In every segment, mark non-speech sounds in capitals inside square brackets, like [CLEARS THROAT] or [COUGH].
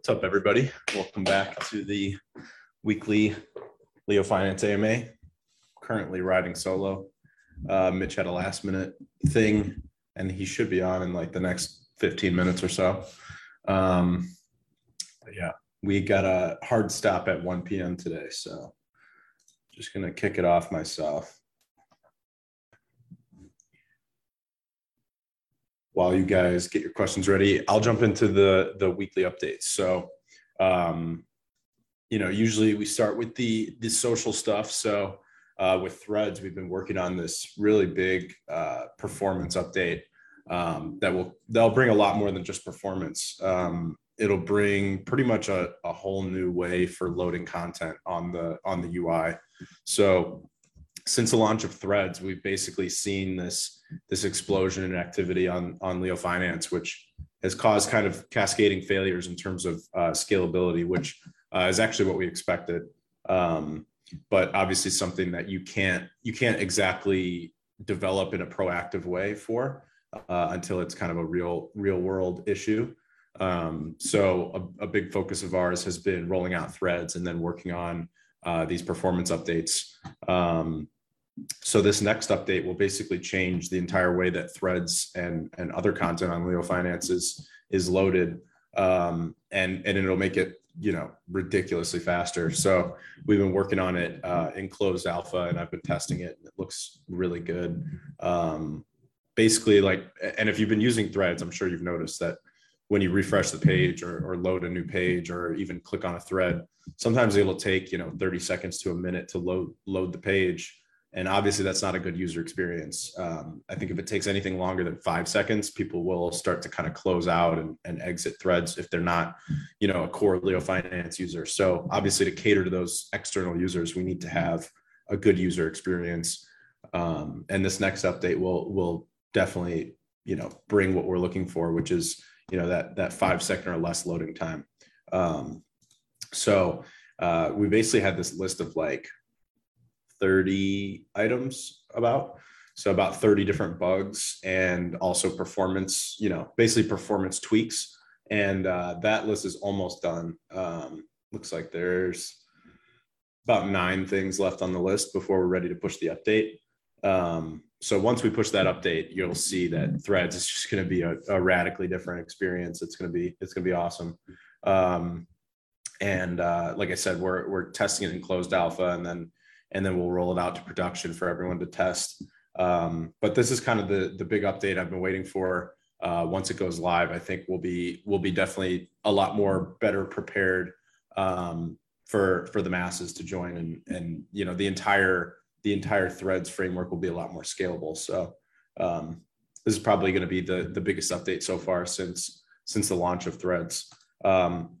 What's up, everybody? Welcome back to the weekly Leo Finance AMA. Currently riding solo. Uh, Mitch had a last minute thing, and he should be on in like the next 15 minutes or so. Um, yeah, we got a hard stop at 1 p.m. today, so just gonna kick it off myself. While you guys get your questions ready, I'll jump into the the weekly updates. So, um, you know, usually we start with the the social stuff. So, uh, with Threads, we've been working on this really big uh, performance update um, that will they'll bring a lot more than just performance. Um, it'll bring pretty much a, a whole new way for loading content on the on the UI. So since the launch of Threads, we've basically seen this this explosion in activity on on Leo Finance, which has caused kind of cascading failures in terms of uh, scalability, which uh, is actually what we expected. Um, but obviously, something that you can't you can't exactly develop in a proactive way for uh, until it's kind of a real real world issue. Um, so a, a, big focus of ours has been rolling out threads and then working on uh, these performance updates. Um, so this next update will basically change the entire way that threads and and other content on Leo finances is, loaded, um, and and it'll make it you know ridiculously faster. So we've been working on it uh, in closed alpha, and I've been testing it. It looks really good. Um, basically, like, and if you've been using threads, I'm sure you've noticed that when you refresh the page or, or load a new page or even click on a thread, sometimes it'll take you know 30 seconds to a minute to load load the page and obviously that's not a good user experience. Um, i think if it takes anything longer than five seconds people will start to kind of close out and, and exit threads if they're not you know a core leo finance user. So obviously to cater to those external users we need to have a good user experience. Um, and this next update will will definitely you know bring what we're looking for which is you know that that five second or less loading time. Um, so uh, we basically had this list of like 30 items about. So about 30 different bugs and also performance you know basically performance tweaks. And uh, that list is almost done. Um, looks like there's about nine things left on the list before we're ready to push the update. Um, so once we push that update you'll see that threads is just going to be a, a, radically different experience. It's going to be it's going to be awesome. Um, and uh, like i said we're, we're testing it in closed alpha and then and then we'll roll it out to production for everyone to test. Um, but this is kind of the the big update I've been waiting for. Uh, once it goes live, I think we'll be we'll be definitely a lot more better prepared um, for for the masses to join, and and you know the entire the entire Threads framework will be a lot more scalable. So um, this is probably going to be the the biggest update so far since since the launch of Threads. Um,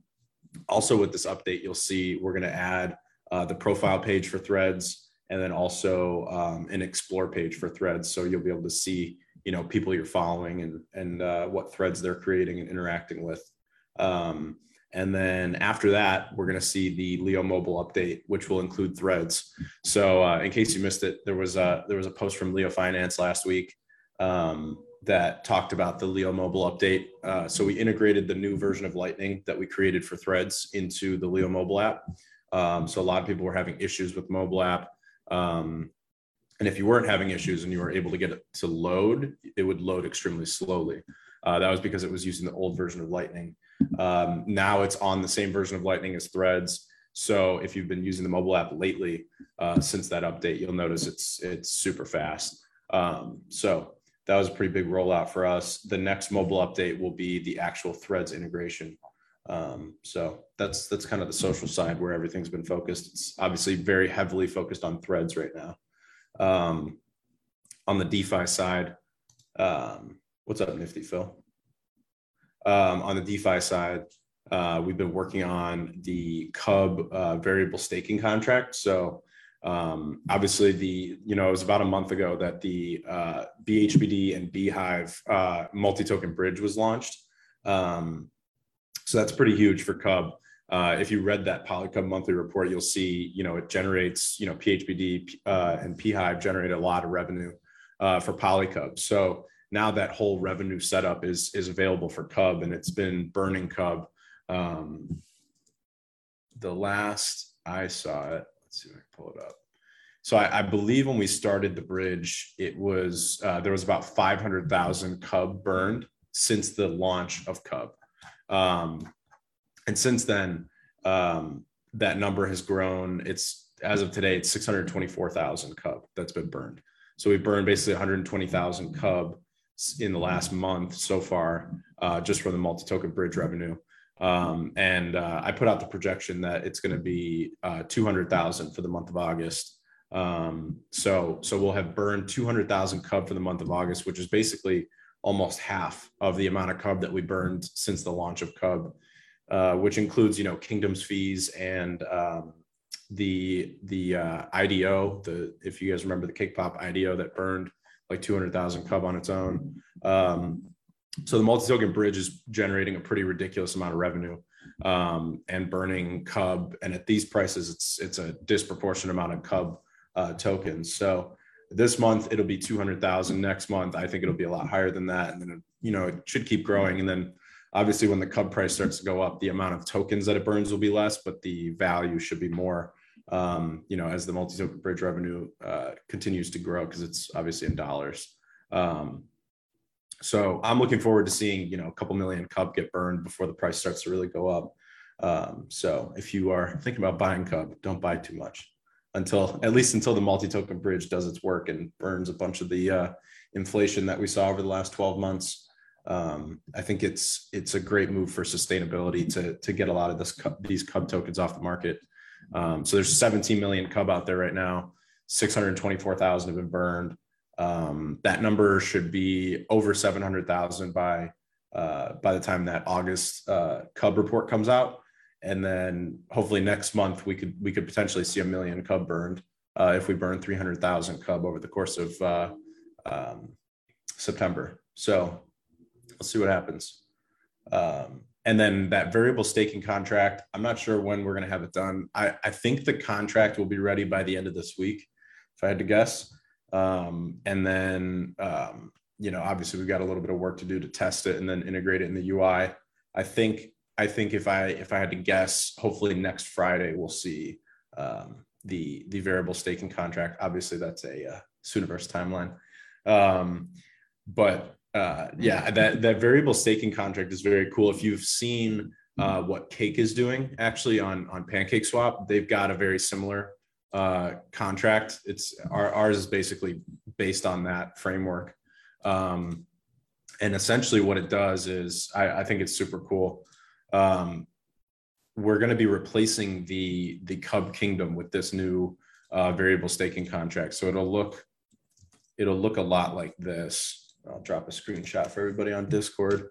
also, with this update, you'll see we're going to add uh, the profile page for threads, and then also um, an explore page for threads. So you'll be able to see, you know, people you're following and and uh, what threads they're creating and interacting with. Um, and then after that, we're going to see the Leo mobile update, which will include threads. So uh, in case you missed it, there was a there was a post from Leo Finance last week um, that talked about the Leo mobile update. Uh, so we integrated the new version of Lightning that we created for Threads into the Leo mobile app. Um, so a lot of people were having issues with mobile app. Um, and if you weren't having issues and you were able to get it to load, it would load extremely slowly. Uh, that was because it was using the old version of Lightning. Um, now it's on the same version of Lightning as Threads. So if you've been using the mobile app lately, uh, since that update, you'll notice it's it's super fast. Um, so that was a pretty big rollout for us. The next mobile update will be the actual Threads integration. Um, so that's that's kind of the social side where everything's been focused. It's obviously very heavily focused on threads right now. Um, on the DeFi side, um, what's up, Nifty Phil? Um, on the DeFi side, uh, we've been working on the Cub uh, variable staking contract. So um, obviously, the you know it was about a month ago that the uh, BHBD and bHIVE uh, multi-token bridge was launched. Um, so that's pretty huge for Cub. Uh, if you read that Polycub monthly report, you'll see, you know, it generates, you know, PHBD uh, and bHIVE generate a lot of revenue uh, for Polycub. So now that whole revenue setup is is available for Cub, and it's been burning Cub Um, the last I saw it, let's see if I can pull it up. So I, I believe when we started the bridge, it was uh, there was about 500,000 cub burned since the launch of Cub, um, and since then um, that number has grown. It's as of today, it's 624,000 cub that's been burned. So we burned basically 120,000 cub in the last month so far, uh, just from the multi-token bridge revenue. Um, and uh, I put out the projection that it's going to be uh, 200,000 for the month of August. Um, so, so we'll have burned 200,000 cub for the month of August, which is basically almost half of the amount of cub that we burned since the launch of cub, uh, which includes, you know, kingdoms fees and um, the the uh, IDO. The if you guys remember the cake pop IDO that burned like 200,000 cub on its own. Um, so the multi-token bridge is generating a pretty ridiculous amount of revenue um, and burning cub and at these prices it's it's a disproportionate amount of cub uh, tokens so this month it'll be 200,000 next month I think it'll be a lot higher than that. And then you know it should keep growing. And then obviously when the cub price starts to go up the amount of tokens that it burns will be less but the value should be more um, you know as the multi-token bridge revenue uh, continues to grow because it's obviously in dollars. Um, so I'm looking forward to seeing, you know, a couple million Cub get burned before the price starts to really go up. Um, so if you are thinking about buying Cub, don't buy too much until at least until the multi-token bridge does its work and burns a bunch of the uh, inflation that we saw over the last 12 months. Um, I think it's it's a great move for sustainability to to get a lot of this these Cub tokens off the market. Um, so there's 17 million Cub out there right now. 624,000 have been burned. Um, that number should be over 700,000 by uh, by the time that August uh, Cub report comes out, and then hopefully next month we could we could potentially see a million Cub burned uh, if we burn 300,000 Cub over the course of uh, um, September. So let's see what happens. Um, and then that variable staking contract, I'm not sure when we're going to have it done. I, I think the contract will be ready by the end of this week, if I had to guess. Um, and then, um, you know, obviously we've got a little bit of work to do to test it and then integrate it in the UI. I think, I think if I, if I had to guess, hopefully next Friday, we'll see, um, the, the variable staking contract. Obviously that's a, uh, Sooniverse timeline. Um, but, uh, yeah, that, that variable staking contract is very cool. If you've seen, uh, what Cake is doing actually on, on Pancake Swap, they've got a very similar uh, contract. It's our, ours is basically based on that framework. Um, and essentially what it does is I, I think it's super cool. Um, we're going to be replacing the the Cub Kingdom with this new uh, variable staking contract. So it'll look it'll look a lot like this. I'll drop a screenshot for everybody on Discord.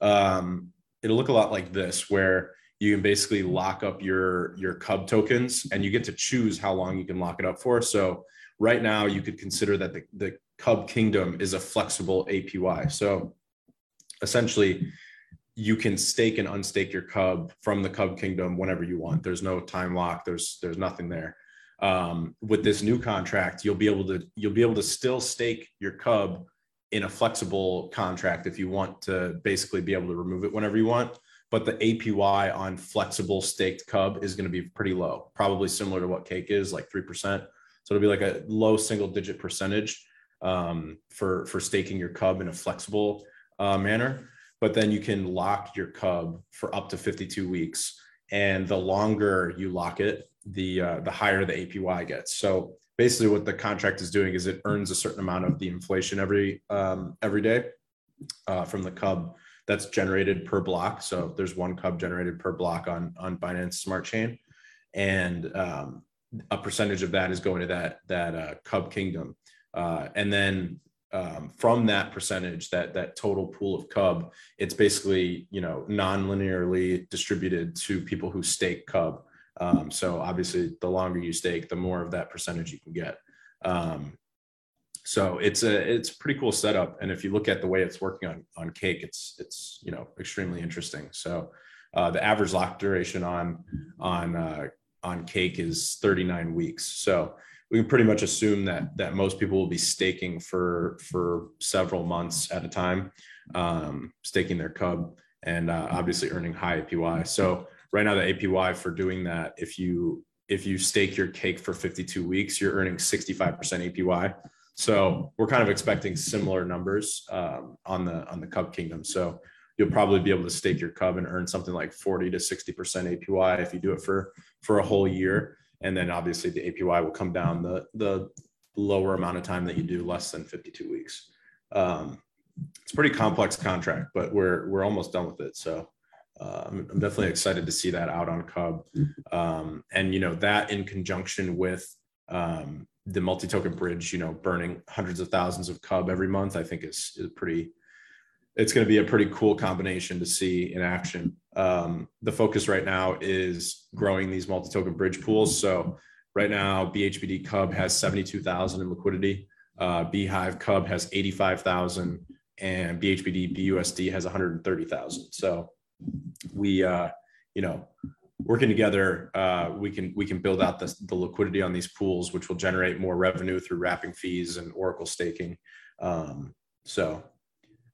Um, it'll look a lot like this, where you can basically lock up your your cub tokens and you get to choose how long you can lock it up for so right now you could consider that the, the cub kingdom is a flexible apy so essentially you can stake and unstake your cub from the cub kingdom whenever you want there's no time lock there's there's nothing there um, with this new contract you'll be able to you'll be able to still stake your cub in a flexible contract if you want to basically be able to remove it whenever you want but the APY on flexible staked cub is going to be pretty low, probably similar to what cake is, like 3%. So it'll be like a low single digit percentage um, for, for staking your cub in a flexible uh, manner. But then you can lock your cub for up to 52 weeks. And the longer you lock it, the, uh, the higher the APY gets. So basically what the contract is doing is it earns a certain amount of the inflation every, um, every day uh, from the cub that's generated per block. So there's one cub generated per block on on Binance Smart Chain, and um, a percentage of that is going to that that uh, cub kingdom, uh, and then um, from that percentage, that that total pool of cub, it's basically you know non-linearly distributed to people who stake cub. Um, so obviously, the longer you stake, the more of that percentage you can get. Um, so it's a it's a pretty cool setup and if you look at the way it's working on on cake it's it's you know extremely interesting so uh, the average lock duration on on uh, on cake is 39 weeks so we can pretty much assume that that most people will be staking for for several months at a time um, staking their cub and uh, obviously earning high APY. So right now the APY for doing that, if you if you stake your cake for 52 weeks, you're earning 65% APY. So we're kind of expecting similar numbers um, on the on the Cub Kingdom. So you'll probably be able to stake your Cub and earn something like 40 to 60% APY if you do it for for a whole year. And then obviously the APY will come down the the lower amount of time that you do less than 52 weeks. Um, it's a pretty complex contract, but we're we're almost done with it. So uh, I'm, I'm, definitely excited to see that out on Cub, um, and you know that in conjunction with um, the multi-token bridge, you know, burning hundreds of thousands of Cub every month, I think is is pretty. It's going to be a pretty cool combination to see in action. Um, the focus right now is growing these multi-token bridge pools. So right now, BHBD Cub has 72,000 in liquidity. Uh, bHIVE Cub has 85,000 and BHBD BUSD has 130,000. So we, uh, you know, working together, uh, we can we can build out the, the liquidity on these pools, which will generate more revenue through wrapping fees and Oracle staking. Um, so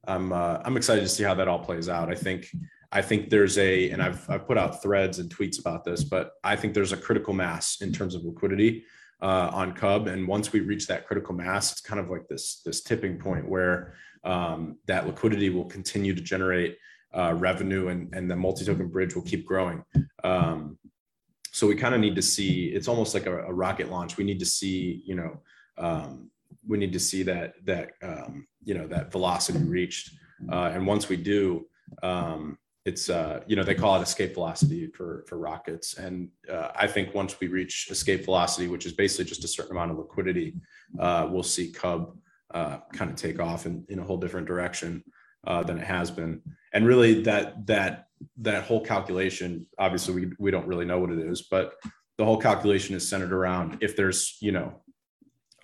I'm uh, I'm excited to see how that all plays out. I think I think there's a, and I've I've put out threads and tweets about this, but I think there's a critical mass in terms of liquidity uh, on Cub, and once we reach that critical mass, it's kind of like this this tipping point where um, that liquidity will continue to generate uh, revenue and, and the multi-token bridge will keep growing. Um, so we kind of need to see, it's almost like a, a, rocket launch. We need to see, you know, um, we need to see that, that, um, you know, that velocity reached. Uh, and once we do, um, it's, uh, you know, they call it escape velocity for, for rockets. And uh, I think once we reach escape velocity, which is basically just a certain amount of liquidity, uh, we'll see Cub uh, kind of take off in, in a whole different direction uh, than it has been. And really, that that that whole calculation, obviously, we we don't really know what it is, but the whole calculation is centered around if there's, you know,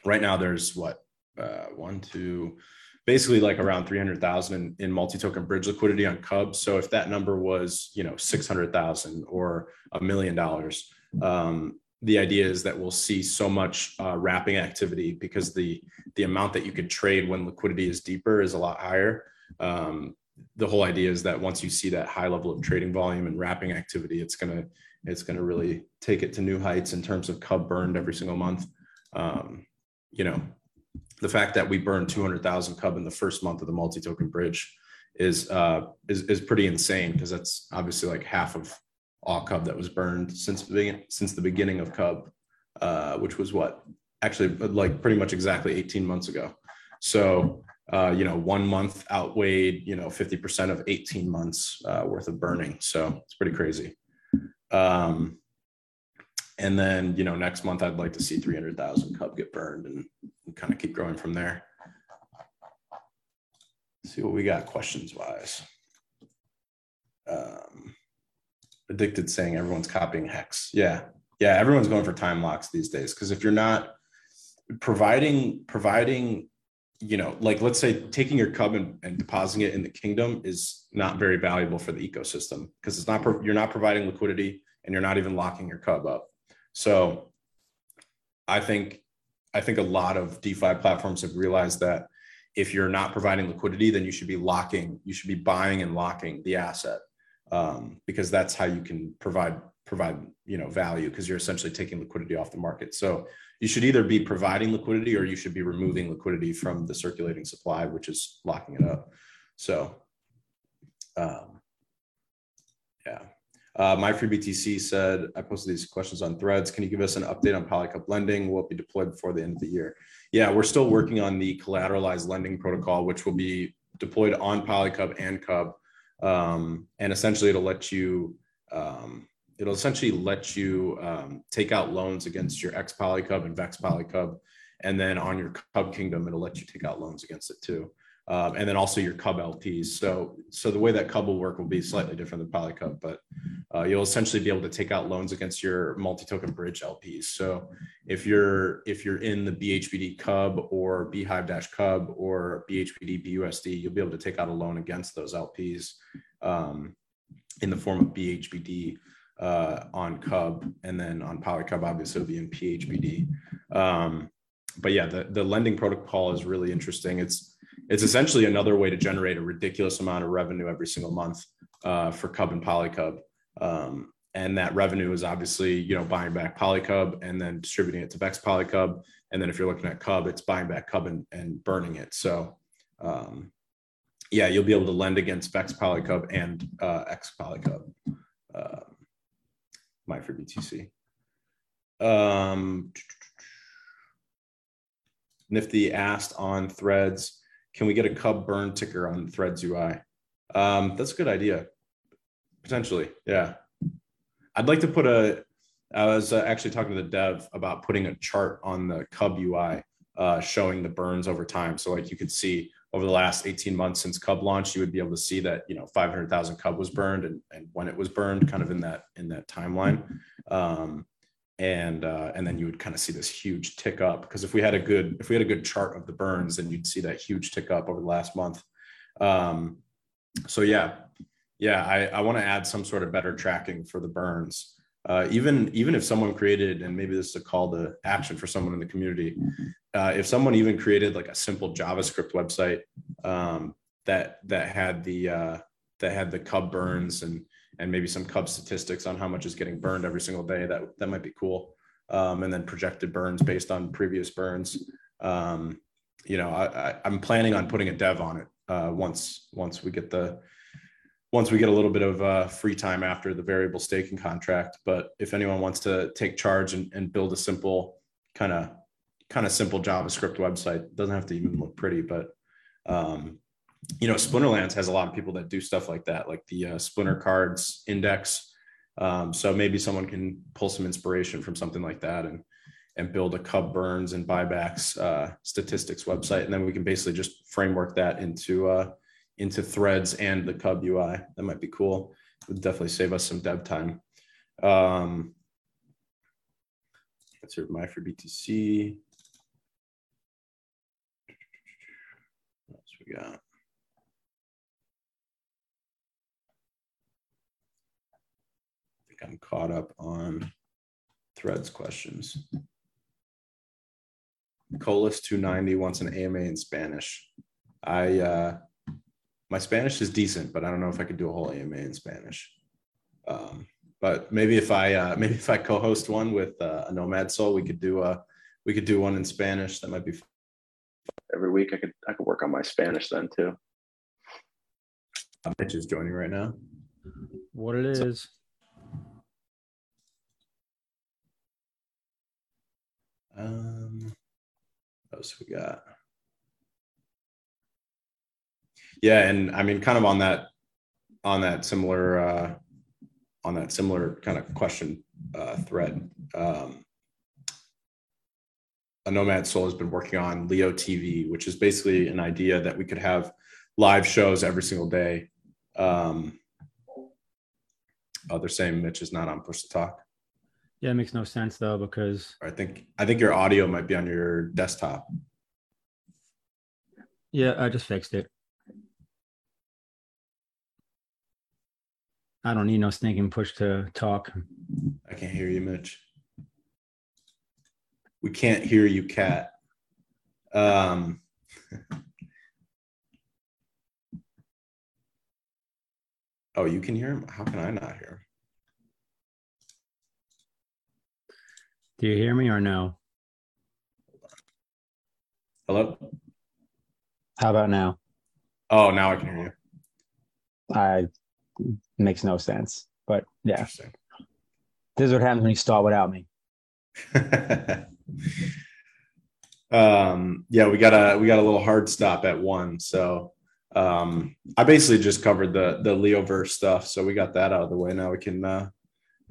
right now there's what uh, one, two, basically like around 300,000 in, multi-token bridge liquidity on Cubs. So if that number was, you know, 600,000 or a million dollars, um, the idea is that we'll see so much uh, wrapping activity because the the amount that you could trade when liquidity is deeper is a lot higher. Um, the whole idea is that once you see that high level of trading volume and wrapping activity, it's gonna it's gonna really take it to new heights in terms of cub burned every single month. Um, you know, the fact that we burned 200,000 cub in the first month of the multi-token bridge is uh, is is pretty insane because that's obviously like half of all cub that was burned since the since the beginning of cub uh, which was what? Actually like pretty much exactly 18 months ago. So uh, you know one month outweighed you know 50% of 18 months uh, worth of burning. So it's pretty crazy. Um, and then you know next month i'd like to see 300000 cub get burned and, and kind of keep growing from there. Let's see what we got questions wise um, addicted saying everyone's copying hex. Yeah. Yeah everyone's going for time locks these days because if you're not providing providing you know like let's say taking your cub and, and depositing it in the kingdom is not very valuable for the ecosystem because it's not you're not providing liquidity and you're not even locking your cub up so i think i think a lot of defi platforms have realized that if you're not providing liquidity then you should be locking you should be buying and locking the asset um, because that's how you can provide provide you know value because you're essentially taking liquidity off the market. So you should either be providing liquidity or you should be removing liquidity from the circulating supply, which is locking it up. So um. Uh, my free BTC said, I posted these questions on threads. Can you give us an update on Polycub lending? Will it be deployed before the end of the year? Yeah, we're still working on the collateralized lending protocol, which will be deployed on Polycub and Cub um, and essentially it'll let you um, it'll essentially let you um, take out loans against your ex Polycub and Vex Polycub, and then on your Cub Kingdom it'll let you take out loans against it too. Um, and then also your Cub LPs. So, so the way that Cub will work will be slightly different than Polycub, but uh, you'll essentially be able to take out loans against your multi-token bridge LPs. So, if you're if you're in the BHBD Cub or bHIVE Dash Cub or BHBD BUSD, you'll be able to take out a loan against those LPs um, in the form of BHBD uh, on Cub, and then on Polycub, obviously, it'll be in PHBD. Um, but yeah, the the lending protocol is really interesting. It's it's essentially another way to generate a ridiculous amount of revenue every single month uh, for Cub and Polycub. Um, and that revenue is obviously, you know, buying back Polycub and then distributing it to Vex Polycub. And then if you're looking at Cub, it's buying back Cub and, and burning it. So, um, yeah, you'll be able to lend against Vex Polycub and uh, X Polycub. Uh, my for BTC. Um, Nifty asked on Threads, can we get a Cub burn ticker on Threads UI? Um, that's a good idea. Potentially, yeah. I'd like to put a. I was uh, actually talking to the dev about putting a chart on the Cub UI uh, showing the burns over time. So like you could see over the last 18 months since Cub launched, you would be able to see that you know 500,000 Cub was burned and, and when it was burned, kind of in that in that timeline. Um, and uh, and then you would kind of see this huge tick up because if we had a good if we had a good chart of the burns, then you'd see that huge tick up over the last month. Um, so yeah, yeah, I, I want to add some sort of better tracking for the burns. Uh, even even if someone created, and maybe this is a call to action for someone in the community, uh, if someone even created like a simple JavaScript website um, that that had the uh, that had the cub burns and and maybe some cub statistics on how much is getting burned every single day, that that might be cool. Um, and then projected burns based on previous burns. Um, you know, I, I'm planning on putting a dev on it uh, once once we get the once we get a little bit of uh, free time after the variable staking contract. But if anyone wants to take charge and, and build a simple kind of kind of simple JavaScript website, it doesn't have to even look pretty, but um, you know, Splinterlands has a lot of people that do stuff like that, like the uh, Splinter Cards Index. Um, so maybe someone can pull some inspiration from something like that and and build a Cub burns and buybacks uh, statistics website, and then we can basically just framework that into uh, into Threads and the Cub UI. That might be cool. It would definitely save us some dev time. Um, that's your my for BTC. What else we got? I think I'm caught up on Threads questions. Colas 290 wants an AMA in Spanish. I uh, my Spanish is decent, but I don't know if I could do a whole AMA in Spanish. Um, but maybe if I uh, maybe if I co-host one with uh, a Nomad Soul, we could do a we could do one in Spanish. That might be fun. every week. I could I could work on my Spanish then too. Mitch is joining right now. What it so, is. Um, what else we got? yeah and i mean kind of on that on that similar uh on that similar kind of question uh thread um a nomad soul has been working on leo tv which is basically an idea that we could have live shows every single day um oh they're saying mitch is not on push to talk yeah it makes no sense though because i think i think your audio might be on your desktop yeah i just fixed it I don't need no stinking push to talk. I can't hear you, Mitch. We can't hear you, Cat. Um, [LAUGHS] oh, you can hear him? How can I not hear him? Do you hear me or no? Hello? How about now? Oh, now I can hear you. I makes no sense. But yeah, this is what happens when you start without me. [LAUGHS] um, yeah, we got a we got a little hard stop at one, so um, I basically just covered the the Leoverse stuff, so we got that out of the way. Now we can uh,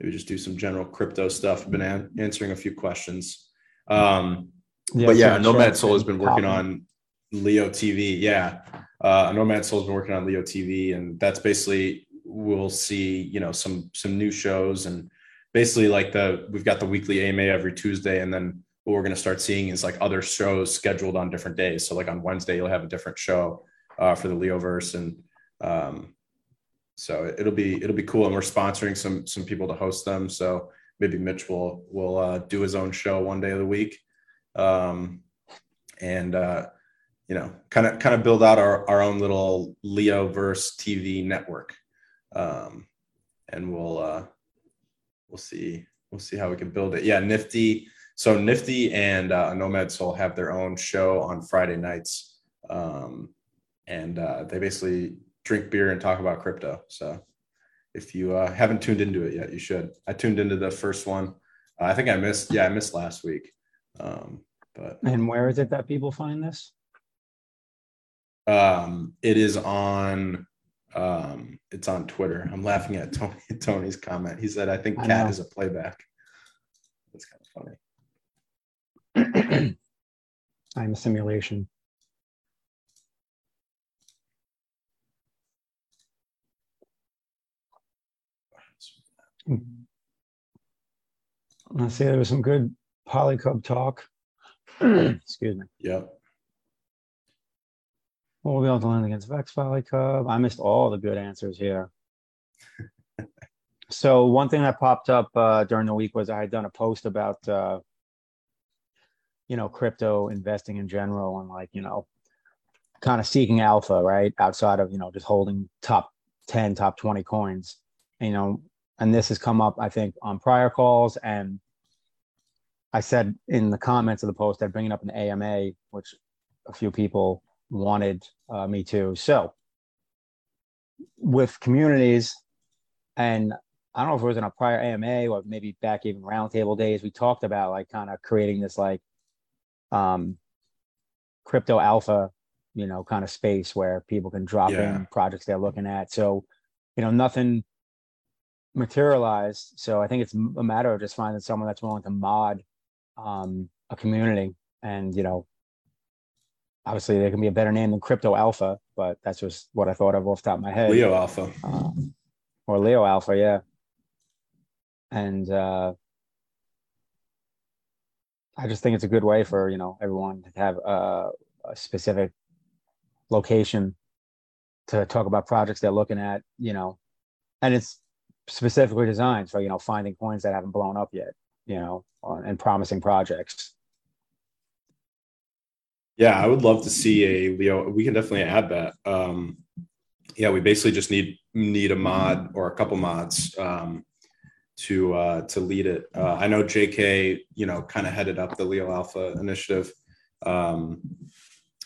maybe just do some general crypto stuff. I've been an- answering a few questions. Um, yeah, but yeah, Nomad Soul has been working on Leo TV. Yeah, uh, Nomad Soul has been working on Leo TV, and that's basically we'll see you know some some new shows and basically like the we've got the weekly AMA every Tuesday and then what we're going to start seeing is like other shows scheduled on different days. So like on Wednesday you'll have a different show uh, for the Leoverse and um, so it'll be it'll be cool and we're sponsoring some some people to host them. So maybe Mitch will will uh, do his own show one day of the week. Um, and uh, you know, kind of kind of build out our, our own little leo verse TV network um, and we'll uh, we'll see we'll see how we can build it. Yeah, Nifty. So Nifty and uh, Nomad Soul have their own show on Friday nights, um, and uh, they basically drink beer and talk about crypto. So if you uh, haven't tuned into it yet, you should. I tuned into the first one. Uh, I think I missed. Yeah, I missed last week. Um, but and where is it that people find this? Um, it is on. Um, it's on Twitter. I'm laughing at Tony [LAUGHS] Tony's comment. He said, "I think I Cat know. is a playback." That's kind of funny. [CLEARS THROAT] I'm a simulation. I see there was some good polycub talk. Excuse me. Yep. What will be able to land against Vex Polycub? I missed all the good answers here. [LAUGHS] so one thing that popped up uh, during the week was I had done a post about uh, you know crypto investing in general and like you know kind of seeking alpha right outside of you know just holding top 10 top 20 coins and, you know and this has come up i think on prior calls and I said in the comments of the post, I'd bring it up the AMA, which a few people wanted uh, me to. So, with communities, and I don't know if it was in a prior AMA or maybe back even roundtable days, we talked about like kind of creating this like um, crypto alpha, you know, kind of space where people can drop yeah. in projects they're looking at. So, you know, nothing materialized. So I think it's a matter of just finding someone that's willing to mod um, a community. And, you know, obviously there can be a better name than Crypto Alpha, but that's just what I thought of off the top of my head. Leo Alpha. Uh, or Leo Alpha, yeah. And uh, I just think it's a good way for, you know, everyone to have a, a specific location to talk about projects they're looking at, you know, and it's specifically designed for, you know, finding coins that haven't blown up yet you know, and promising projects. Yeah, I would love to see a Leo. We can definitely add that. Um, yeah, we basically just need need a mod or a couple mods um, to uh, to lead it. Uh, I know JK, you know, kind of headed up the Leo Alpha initiative. Um,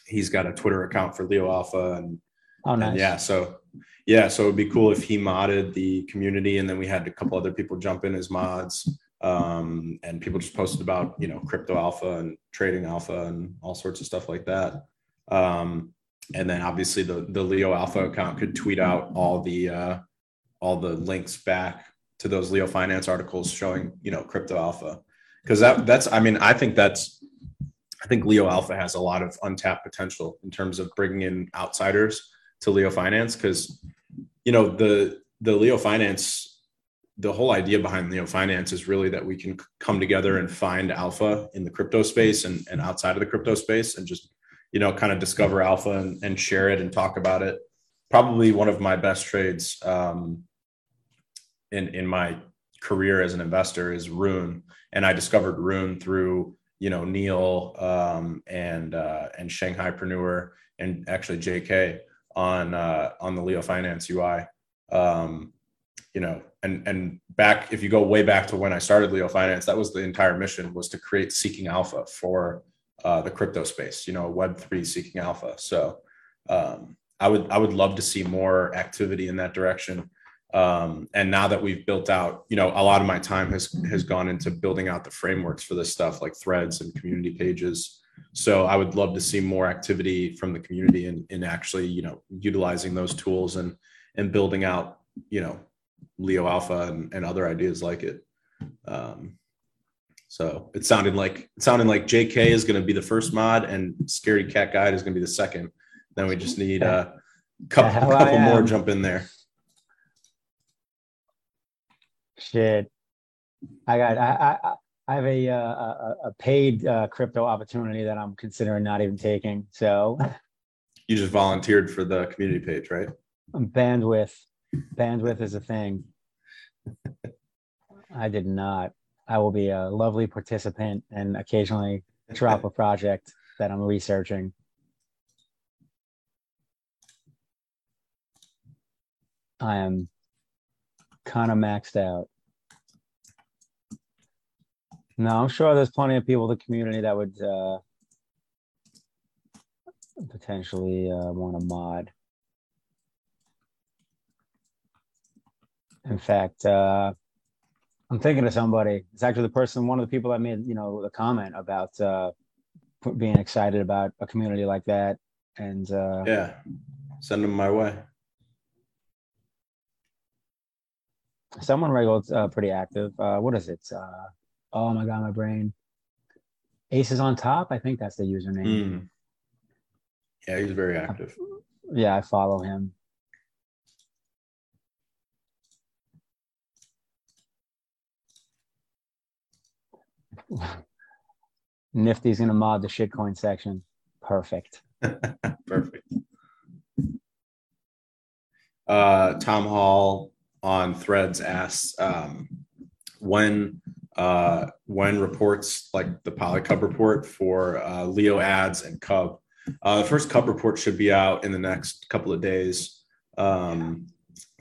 he's got a Twitter account for Leo Alpha, and, oh, nice. And yeah, so yeah, so it'd be cool if he modded the community, and then we had a couple other people jump in as mods um, and people just posted about you know crypto alpha and trading alpha and all sorts of stuff like that. Um, and then obviously the the leo alpha account could tweet out all the uh, all the links back to those leo finance articles showing you know crypto alpha. Because that that's i mean i think that's i think leo alpha has a lot of untapped potential in terms of bringing in outsiders to leo finance because you know the the leo finance the whole idea behind Leo Finance is really that we can come together and find alpha in the crypto space and, and outside of the crypto space and just, you know, kind of discover alpha and, and share it and talk about it. Probably one of my best trades um, in, in my career as an investor is Rune. And I discovered Rune through, you know, Neil um, and, uh, and Shanghai-preneur and actually JK on, uh, on the Leo Finance UI. Um, you know, and and back if you go way back to when I started Leo Finance, that was the entire mission was to create seeking alpha for uh, the crypto space. You know, Web three seeking alpha. So um, I would I would love to see more activity in that direction. Um, and now that we've built out, you know, a lot of my time has has gone into building out the frameworks for this stuff, like threads and community pages. So I would love to see more activity from the community in, in actually, you know, utilizing those tools and and building out, you know, Leo Alpha and, and other ideas like it. Um, so it sounded like it sounded like JK is going to be the first mod and Scary Cat Guide is going to be the second. Then we just need a couple, couple more jump in there. Shit, I got I I, I have a, uh, a a paid uh, crypto opportunity that I'm considering not even taking. So you just volunteered for the community page, right? Bandwidth bandwidth is a thing. [LAUGHS] I did not. I will be a lovely participant and occasionally drop a [LAUGHS] project that I'm researching. I am kind of maxed out. No, I'm sure there's plenty of people in the community that would uh, potentially uh, want to mod. In fact, uh, I'm thinking of somebody. It's actually the person, one of the people that made, you know, the comment about uh, being excited about a community like that. And uh, yeah, send them my way. Someone regular's uh, pretty active. Uh, what is it? Uh, oh my god, my brain. Aces on top. I think that's the username. Mm. Yeah, he's very active. Yeah, I follow him. [LAUGHS] Nifty's gonna mod the shitcoin section. Perfect. [LAUGHS] Perfect. Uh, Tom Hall on Threads asks um, when uh, when reports like the Polycub report for uh, Leo ads and Cub. Uh, the first Cub report should be out in the next couple of days um,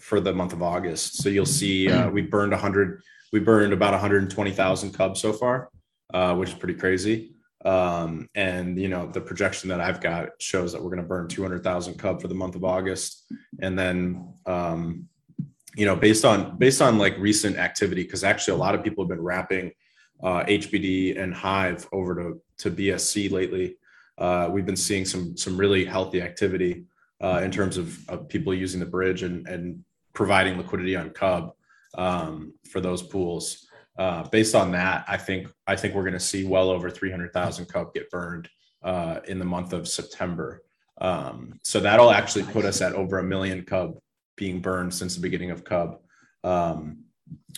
for the month of August. So you'll see uh, we burned 100 we burned about 120,000 cubs so far, uh, which is pretty crazy. Um, and you know the projection that I've got shows that we're going to burn 200,000 cub for the month of August, and then um, you know based on based on like recent activity, because actually a lot of people have been wrapping uh, HBD and Hive over to to BSC lately. Uh, we've been seeing some some really healthy activity uh, in terms of, of people using the bridge and and providing liquidity on Cub um, for those pools. Uh, based on that, I think I think we're going to see well over 300,000 cub get burned uh, in the month of September. Um, so that'll actually put us at over a million cub being burned since the beginning of cub, um,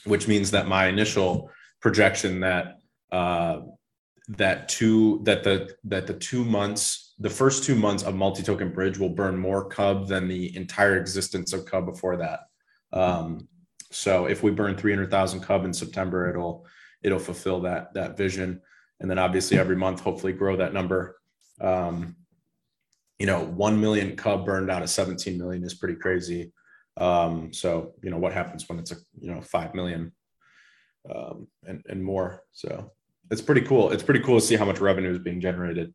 which means that my initial projection that uh, that two that the that the two months the first two months of multi-token bridge will burn more cub than the entire existence of cub before that um, so if we burn 300,000 cub in September, it'll it'll fulfill that that vision, and then obviously every month, hopefully grow that number. Um, you know, one million cub burned out of 17 million is pretty crazy. Um, so you know what happens when it's a you know five million um, and and more. So it's pretty cool. It's pretty cool to see how much revenue is being generated.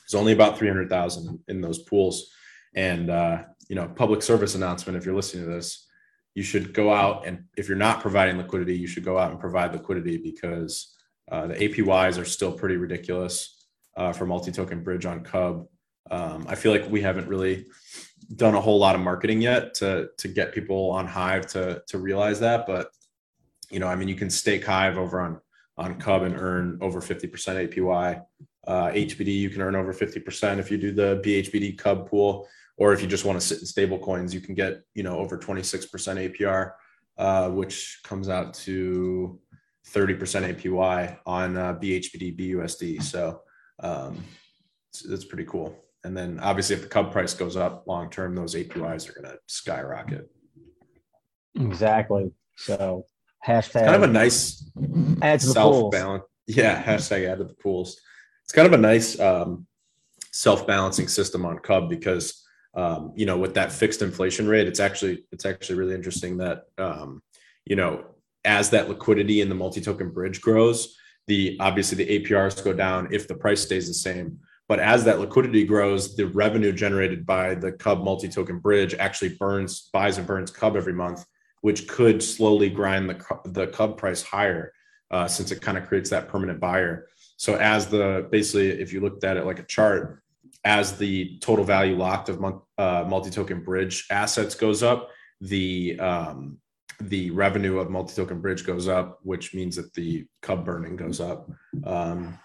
There's only about 300,000 in those pools, and uh, you know, public service announcement. If you're listening to this, you should go out and if you're not providing liquidity, you should go out and provide liquidity because uh, the APYs are still pretty ridiculous uh, for multi-token bridge on Cub. Um, I feel like we haven't really done a whole lot of marketing yet to to get people on Hive to to realize that. But you know, I mean, you can stake Hive over on on Cub and earn over 50% APY. Uh, HBD, you can earn over 50% if you do the BHBD Cub pool or if you just want to sit in stable coins, you can get, you know, over 26% APR, uh, which comes out to 30% APY on uh, BHBD, BUSD. So um, that's pretty cool. And then obviously, if the Cub price goes up long term, those APYs are going to skyrocket. Exactly. So hashtag it's kind of a nice add to the self balance. Yeah, [LAUGHS] hashtag add to the pools. It's kind of a nice um, self balancing system on Cub because um, you know, with that fixed inflation rate, it's actually it's actually really interesting that um, you know as that liquidity in the multi-token bridge grows, the obviously the APRs go down if the price stays the same. But as that liquidity grows, the revenue generated by the Cub multi-token bridge actually burns, buys and burns Cub every month, which could slowly grind the the Cub price higher, uh, since it kind of creates that permanent buyer. So as the basically, if you looked at it like a chart, as the total value locked of uh, multi-token bridge assets goes up, the um, the revenue of multi-token bridge goes up, which means that the cub burning goes up. Um,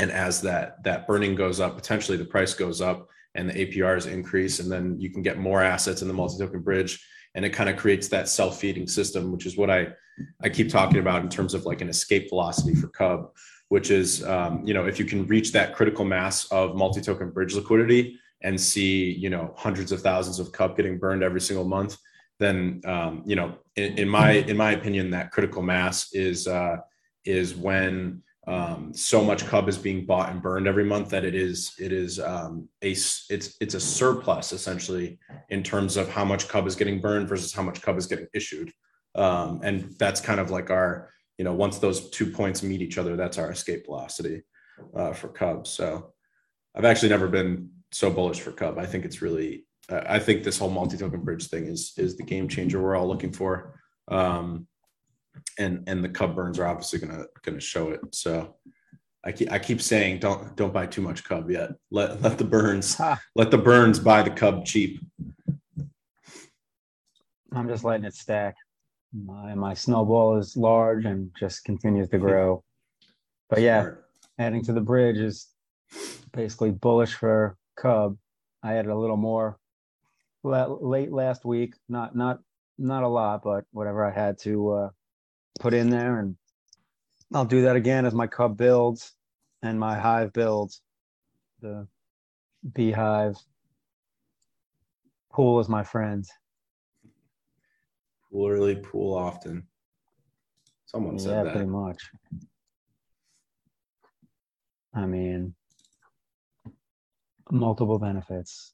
and as that that burning goes up, potentially the price goes up and the APRs increase, and then you can get more assets in the multi-token bridge, and it kind of creates that self-feeding system, which is what I I keep talking about in terms of like an escape velocity for Cub, which is um, you know if you can reach that critical mass of multi-token bridge liquidity and see you know hundreds of thousands of cub getting burned every single month then um, you know in, in, my in my opinion that critical mass is uh, is when um, so much cub is being bought and burned every month that it is it is um, a it's it's a surplus essentially in terms of how much cub is getting burned versus how much cub is getting issued Um, and that's kind of like our, you know, once those two points meet each other, that's our escape velocity uh, for Cub. So I've actually never been so bullish for Cub. I think it's really, I think this whole multi-token bridge thing is is the game changer we're all looking for. Um, and and the Cub burns are obviously gonna gonna show it. So I keep I keep saying don't don't buy too much Cub yet. Let let the burns [LAUGHS] let the burns buy the Cub cheap. I'm just letting it stack. My my snowball is large and just continues to grow. But yeah, Smart. adding to the bridge is basically bullish for Cub. I added a little more late last week. Not not not a lot, but whatever I had to uh, put in there, and I'll do that again as my Cub builds and my hive builds. The bHIVE pool is my friend. Pool early, pool often. Someone said yeah, that. pretty much. I mean, multiple benefits.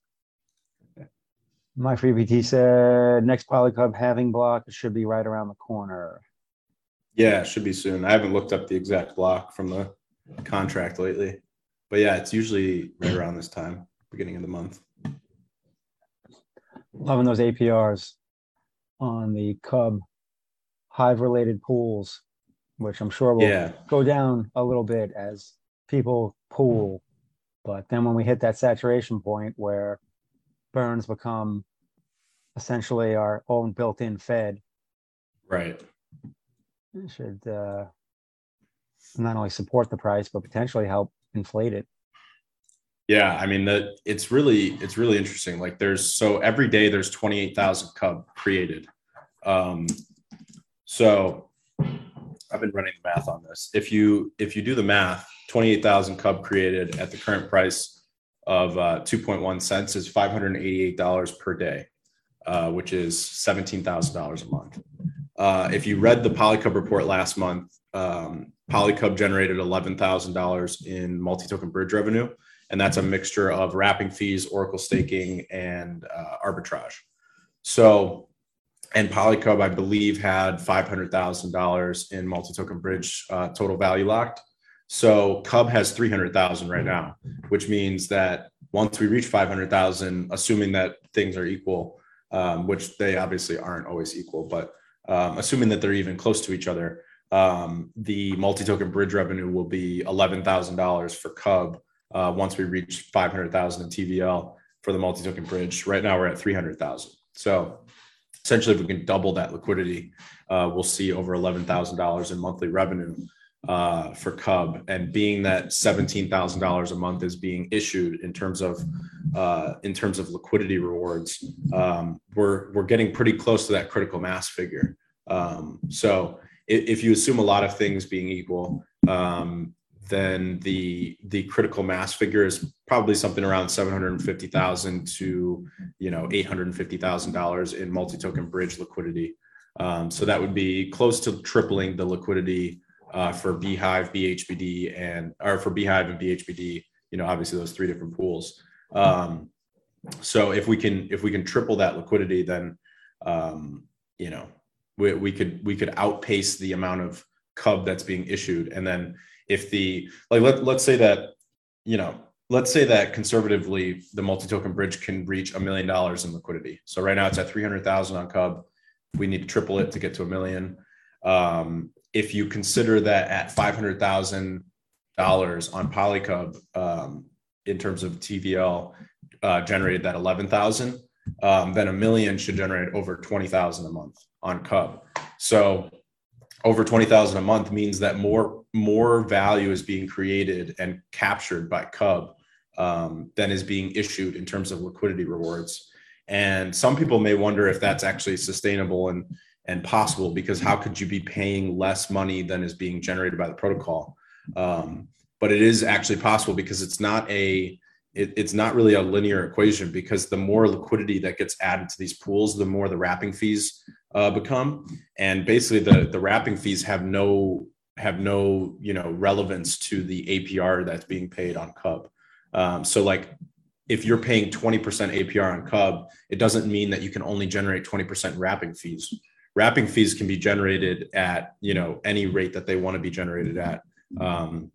My free BTC said next Polycub halving block should be right around the corner. Yeah, it should be soon. I haven't looked up the exact block from the contract lately, but yeah, it's usually right around this time, beginning of the month. Loving those APRs on the Cub hive related pools, which I'm sure will yeah. go down a little bit as people pool. But then when we hit that saturation point where burns become essentially our own built in fed. Right. Should uh, not only support the price, but potentially help inflate it. Yeah, I mean it's really it's really interesting. Like there's so every day there's 28,000 cub created. Um so I've been running the math on this. If you if you do the math, 28,000 cub created at the current price of uh, 2.1 cents is $588 per day, uh, which is $17,000 a month. Uh, if you read the Polycub report last month, um, Polycub generated $11,000 in multi-token bridge revenue, and that's a mixture of wrapping fees, Oracle staking, and uh, arbitrage. So, and Polycub, I believe, had $500,000 in multi-token bridge uh, total value locked. So Cub has 300,000 right now, which means that once we reach 500,000, assuming that things are equal, um, which they obviously aren't always equal, but um, assuming that they're even close to each other, um, the multi-token bridge revenue will be $11,000 for Cub uh, once we reach 500,000 in TVL for the multi-token bridge. Right now we're at 300,000. So essentially, if we can double that liquidity, uh, we'll see over $11,000 in monthly revenue uh, for Cub, and being that seventeen thousand dollars a month is being issued in terms of uh, in terms of liquidity rewards, um, we're we're getting pretty close to that critical mass figure. Um, so if, if, you assume a lot of things being equal, um, then the the critical mass figure is probably something around seven hundred fifty thousand to you know eight hundred fifty thousand dollars in multi token bridge liquidity. Um, so that would be close to tripling the liquidity uh, for bHIVE, BHBD, and or for bHIVE and BHBD. You know, obviously those three different pools. Um, so if we can if we can triple that liquidity, then um, you know we, we could we could outpace the amount of cub that's being issued, and then if the like let let's say that you know let's say that conservatively the multi-token bridge can reach a million dollars in liquidity. So right now it's at 300,000 on Cub. We need to triple it to get to a million. Um, if you consider that at five hundred thousand dollars on Polycub, um, in terms of TVL, uh, generated that eleven thousand, um, then a million should generate over twenty thousand a month on Cub. So over twenty thousand a month means that more more value is being created and captured by Cub um, than is being issued in terms of liquidity rewards. And some people may wonder if that's actually sustainable and and possible because how could you be paying less money than is being generated by the protocol? Um, but it is actually possible because it's not a it, it's not really a linear equation because the more liquidity that gets added to these pools the more the wrapping fees uh, become. And basically the the wrapping fees have no have no you know relevance to the apr that's being paid on cub. Um, so like if you're paying 20% apr on cub it doesn't mean that you can only generate 20% wrapping fees wrapping fees can be generated at you know any rate that they want to be generated at. Um,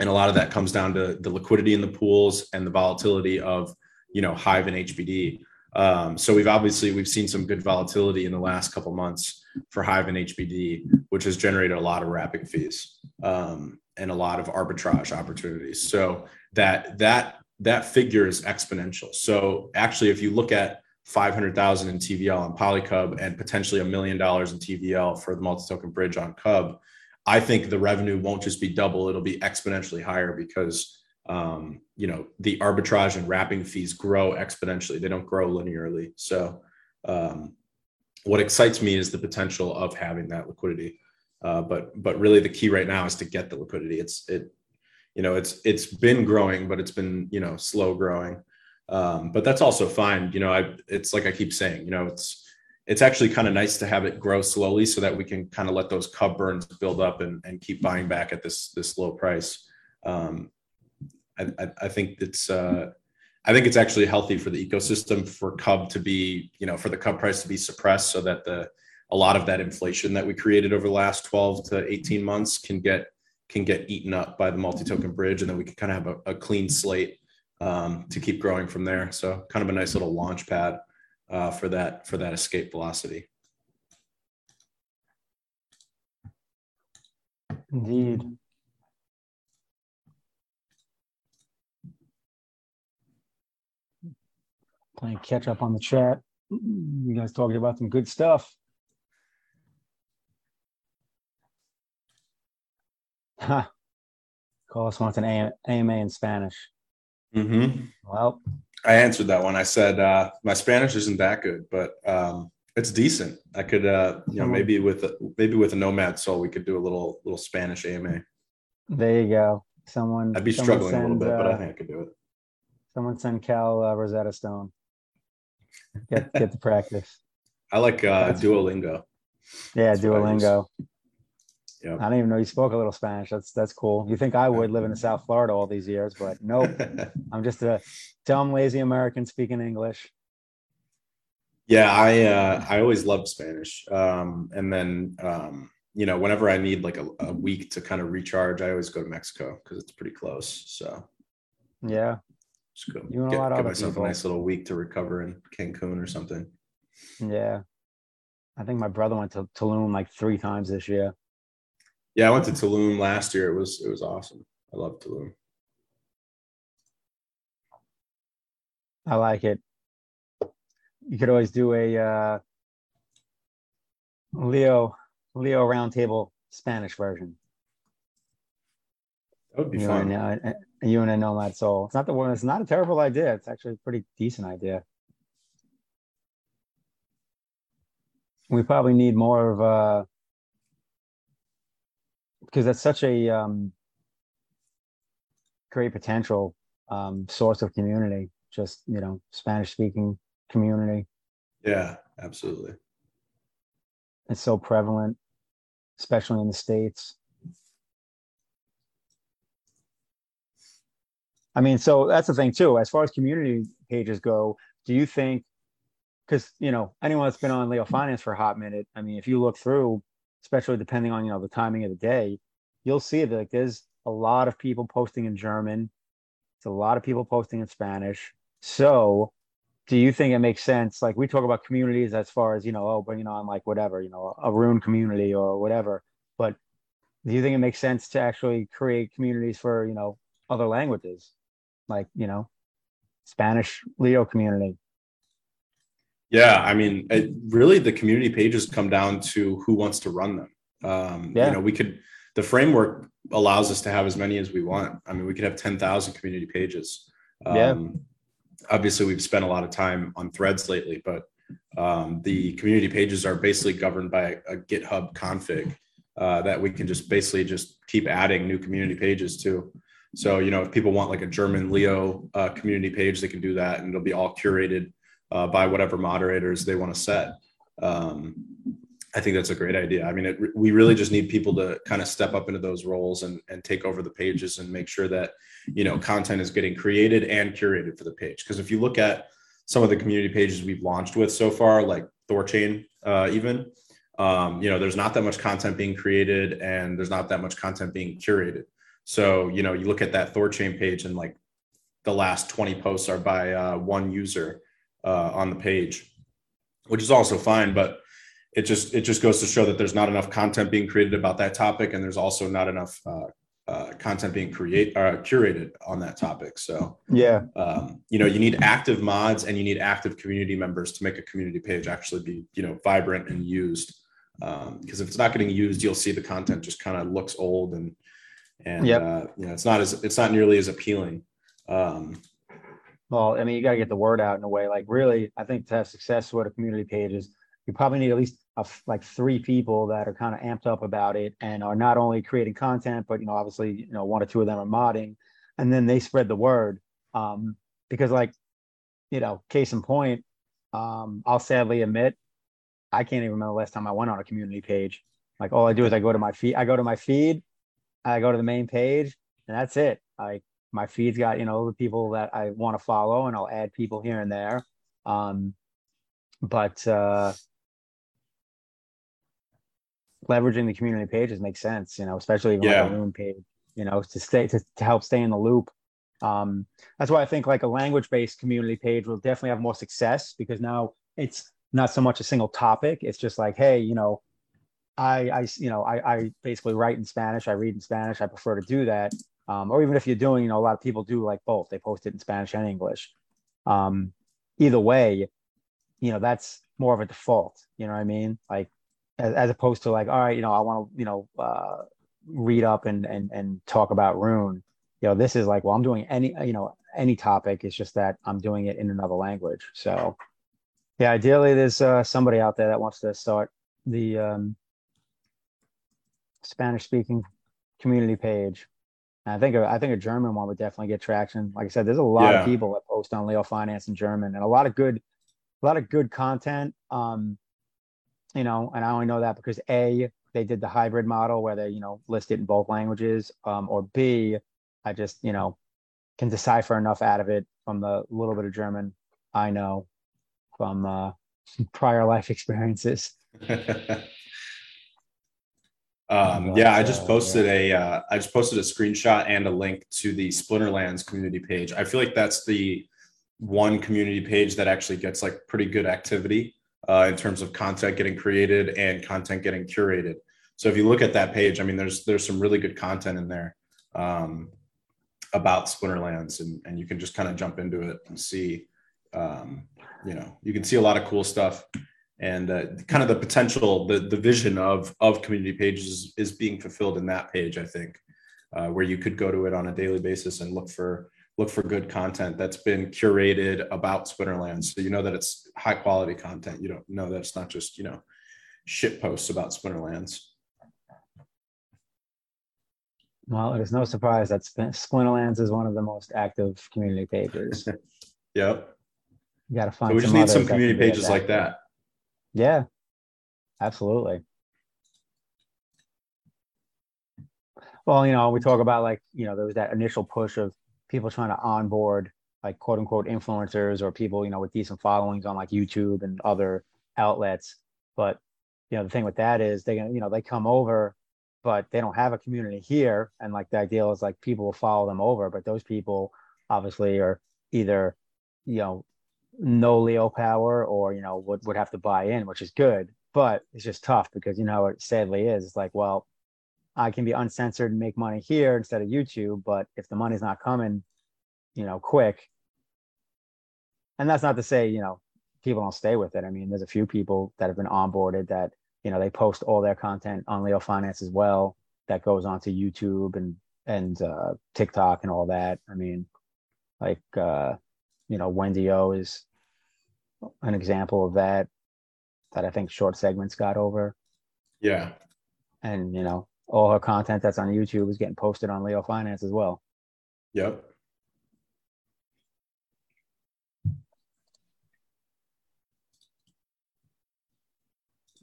and a lot of that comes down to the liquidity in the pools and the volatility of you know hive and hbd um, so we've obviously we've seen some good volatility in the last couple months for hive and hbd which has generated a lot of wrapping fees um, and a lot of arbitrage opportunities. So that that that figure is exponential. So actually if you look at 500,000 in TVL on Polycub and potentially a million dollars in TVL for the multi-token bridge on Cub, I think the revenue won't just be double; it'll be exponentially higher because um, you know the arbitrage and wrapping fees grow exponentially; they don't grow linearly. So, um, what excites me is the potential of having that liquidity. Uh, but but really, the key right now is to get the liquidity. It's it, you know, it's it's been growing, but it's been you know slow growing. Um, but that's also fine. You know, I it's like I keep saying, you know, it's it's actually kind of nice to have it grow slowly so that we can kind of let those cub burns build up and, and keep buying back at this this low price. Um, I, I, I, think it's uh, I think it's actually healthy for the ecosystem for cub to be you know for the cub price to be suppressed so that the a lot of that inflation that we created over the last 12 to 18 months can get can get eaten up by the multi-token bridge and then we can kind of have a, a clean slate um, to keep growing from there so kind of a nice little launch pad uh, for that for that escape velocity. Indeed. Playing catch up on the chat. You guys talking about some good stuff. Huh. Carlos wants an AMA in Spanish. Mm-hmm. Well, I answered that one. I said uh, my Spanish isn't that good, but um, it's decent. I could, uh, you know, maybe with a, maybe with a Nomad Soul, we could do a little little Spanish AMA. There you go. Someone. I'd be struggling send, a little bit, but I uh, think I could do it. Someone send Cal uh, Rosetta Stone. Get get the practice. [LAUGHS] I like uh, Duolingo. Yeah, That's Duolingo. Yep. I don't even know you spoke a little Spanish. That's that's cool. You think I would live in [LAUGHS] South Florida all these years, but nope. [LAUGHS] I'm just a dumb, lazy American speaking English. Yeah, I uh, I always loved Spanish, um, and then um, you know whenever I need like a, a week to kind of recharge, I always go to Mexico because it's pretty close. So yeah, just go you get, get myself people. a nice little week to recover in Cancun or something. Yeah, I think my brother went to Tulum like three times this year. Yeah, I went to Tulum last year. It was it was awesome. I love Tulum. I like it. You could always do a uh, Leo Leo roundtable Spanish version. That would be you fun. And, uh, you and a nomad soul. It's not the one. It's not a terrible idea. It's actually a pretty decent idea. We probably need more of a uh, because that's such a um, great potential um, source of community. Just you know, Spanish speaking community. Yeah, absolutely. It's so prevalent, especially in the states. I mean, so that's the thing too. As far as community pages go, do you think? Because you know, anyone that's been on Leo Finance for a hot minute, I mean, if you look through especially depending on you know the timing of the day, you'll see that like there's a lot of people posting in German. It's a lot of people posting in Spanish. So do you think it makes sense? Like we talk about communities as far as, you know, oh, bringing on like whatever, you know, a rune community or whatever. But do you think it makes sense to actually create communities for, you know, other languages? Like, you know, Spanish Leo community, yeah, I mean, it, really, the community pages come down to who wants to run them. Um, yeah. You know, we could the framework allows us to have as many as we want. I mean, we could have ten thousand community pages. Um, yeah. Obviously, we've spent a lot of time on threads lately, but um, the community pages are basically governed by a GitHub config uh, that we can just basically just keep adding new community pages to. So, you know, if people want like a German Leo uh, community page, they can do that, and it'll be all curated uh, by whatever moderators they want to set. Um, I think that's a great idea. I mean, it, we really just need people to kind of step up into those roles and, and take over the pages and make sure that, you know, content is getting created and curated for the page. Because if you look at some of the community pages we've launched with so far, like Thorchain, uh, even, um, you know, there's not that much content being created and there's not that much content being curated. So, you know, you look at that ThorChain page and like the last 20 posts are by uh, one user uh, on the page, which is also fine, but it just it just goes to show that there's not enough content being created about that topic, and there's also not enough uh, uh, content being create uh, curated on that topic. So yeah, um, you know, you need active mods and you need active community members to make a community page actually be you know vibrant and used. Because um, if it's not getting used, you'll see the content just kind of looks old and and yep. uh, you know it's not as it's not nearly as appealing. Um, well, I mean, you got to get the word out in a way. Like, really, I think to have success with a community page is you probably need at least a, like three people that are kind of amped up about it and are not only creating content, but you know, obviously, you know, one or two of them are modding, and then they spread the word. Um, because, like, you know, case in point, um, I'll sadly admit, I can't even remember the last time I went on a community page. Like, all I do is I go to my feed, I go to my feed, I go to the main page, and that's it. Like, my feed's got you know the people that I want to follow, and I'll add people here and there. Um, but uh, leveraging the community pages makes sense, you know, especially yeah. like a Rune page, you know, to stay to, to help stay in the loop. Um, that's why I think like a language-based community page will definitely have more success because now it's not so much a single topic. It's just like, hey, you know, I, I, you know, I, I basically write in Spanish. I read in Spanish. I prefer to do that. Um, or even if you're doing, you know, a lot of people do like both. They post it in Spanish and English. Um, either way, you know, that's more of a default. You know what I mean? Like as, as opposed to like, all right, you know, I want to, you know, uh, read up and and and talk about Rune. You know, this is like, well, I'm doing any, you know, any topic. It's just that I'm doing it in another language. So, yeah, ideally, there's uh, somebody out there that wants to start the um, Spanish-speaking community page. I think a, I think a German one would definitely get traction. Like I said, there's a lot yeah. of people that post on Leo Finance in German, and a lot of good, a lot of good content. Um, you know, and I only know that because A, they did the hybrid model where they, you know, listed in both languages, um, or B, I just, you know, can decipher enough out of it from the little bit of German I know from uh, [LAUGHS] prior life experiences. [LAUGHS] um, yeah, I just posted a, uh, I just posted a screenshot and a link to the Splinterlands community page. I feel like that's the one community page that actually gets like pretty good activity uh, in terms of content getting created and content getting curated. So if you look at that page, I mean, there's there's some really good content in there um, about Splinterlands, and and you can just kind of jump into it and see, um, you know, you can see a lot of cool stuff, and uh, kind of the potential, the the vision of of community pages is being fulfilled in that page. I think, uh, where you could go to it on a daily basis and look for look for good content that's been curated about Splinterlands. So you know that it's high quality content. You don't know that it's not just, you know, shit posts about Splinterlands. Well, it is no surprise that Splinterlands is one of the most active community pages. [LAUGHS] yep. You got to find. So we just need some community pages like that. Yeah, absolutely. Well, you know, we talk about like you know there was that initial push of people trying to onboard like quote unquote influencers or people you know with decent followings on like YouTube and other outlets. But you know the thing with that is they you know they come over, but they don't have a community here, and like the ideal is like people will follow them over, but those people obviously are either you know no Leo power or you know would would have to buy in, which is good, but it's just tough because you know it sadly is. It's like well I can be uncensored and make money here instead of YouTube. But if the money's not coming, you know, quick, and that's not to say, you know, people don't stay with it. I mean, there's a few people that have been onboarded that, you know, they post all their content on Leo Finance as well that goes onto YouTube and and uh, TikTok and all that. I mean, like uh, you know, Wendy O is an example of that that I think short segments got over. Yeah. And you know, all her content that's on YouTube is getting posted on Leo Finance as well. Yep.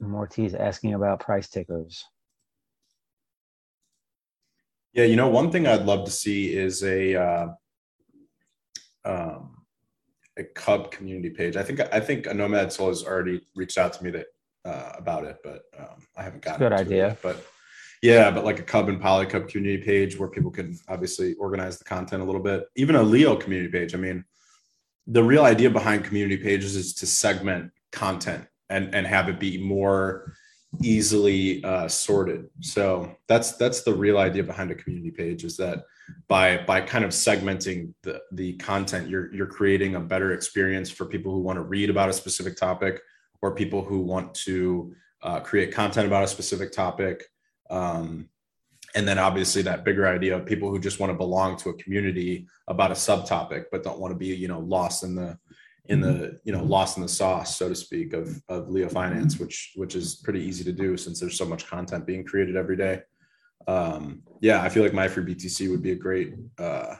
Mortiz asking about price tickers. Yeah, you know, one thing I'd love to see is a uh, um, a Cub community page. I think I think a Nomad Soul has already reached out to me that uh, about it, but um, I haven't gotten good it idea. yet. But yeah, but like a Cub and Poly Cub community page where people can obviously organize the content a little bit. Even a Leo community page. I mean, the real idea behind community pages is to segment content and and have it be more easily uh, sorted. So that's that's the real idea behind a community page is that by by kind of segmenting the the content, you're you're creating a better experience for people who want to read about a specific topic or people who want to uh, create content about a specific topic. Um, and then obviously that bigger idea of people who just want to belong to a community about a subtopic but don't want to be you know lost in the in the you know lost in the sauce so to speak of of leo finance which which is pretty easy to do since there's so much content being created every day um yeah i feel like my free btc would be a great uh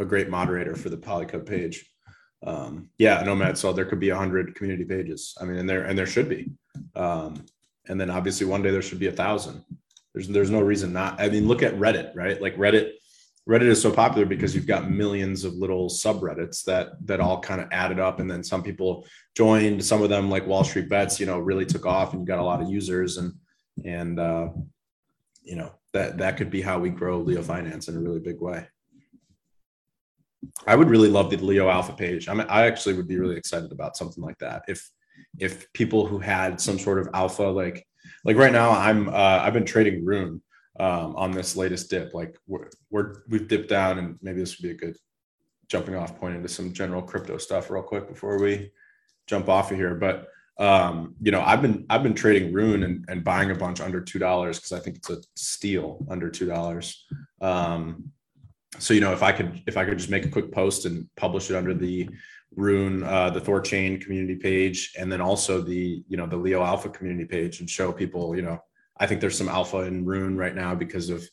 a great moderator for the polycub page. Um yeah nomad so there could be a hundred community pages. I mean and there and there should be. Um and then obviously one day there should be a thousand. There's there's no reason not i mean look at reddit right? Like reddit Reddit is so popular because you've got millions of little subreddits that that all kind of added up, and then some people joined. Some of them, like Wall Street Bets, you know, really took off, and you got a lot of users, and and uh, you know that that could be how we grow Leo Finance in a really big way. I would really love the Leo Alpha page. I mean, I actually would be really excited about something like that. If if people who had some sort of alpha, like like right now, I'm uh, I've been trading Rune um, on this latest dip. Like we're, we're we've dipped down, and maybe this would be a good jumping off point into some general crypto stuff real quick before we jump off of here. But um, you know, I've been I've been trading Rune and, and buying a bunch under two dollars because I think it's a steal under two dollars. Um, so you know, if I could if I could just make a quick post and publish it under the Rune, uh, the Thorchain community page, and then also the you know the Leo Alpha community page, and show people you know I think there's some alpha in Rune right now because of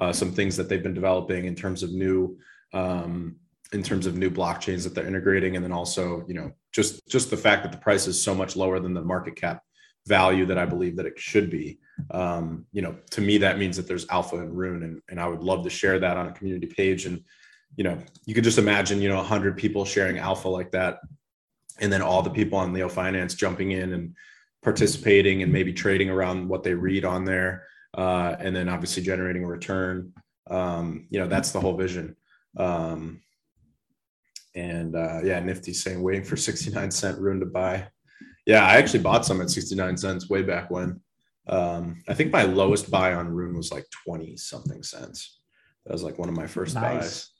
uh, some things that they've been developing in terms of new um, in terms of new blockchains that they're integrating, and then also you know just just the fact that the price is so much lower than the market cap value that I believe that it should be. Um, you know, to me that means that there's alpha and Rune, and and I would love to share that on a community page. And you know, you could just imagine you know 100 people sharing alpha like that, and then all the people on Leo Finance jumping in and participating and maybe trading around what they read on there, uh, and then obviously generating a return. Um, you know, that's the whole vision. Um, and uh, yeah, Nifty saying waiting for 69 cent Rune to buy. Yeah, I actually bought some at 69 cents way back when. Um, I think my lowest buy on Rune was like 20 something cents. That was like one of my first nice. buys.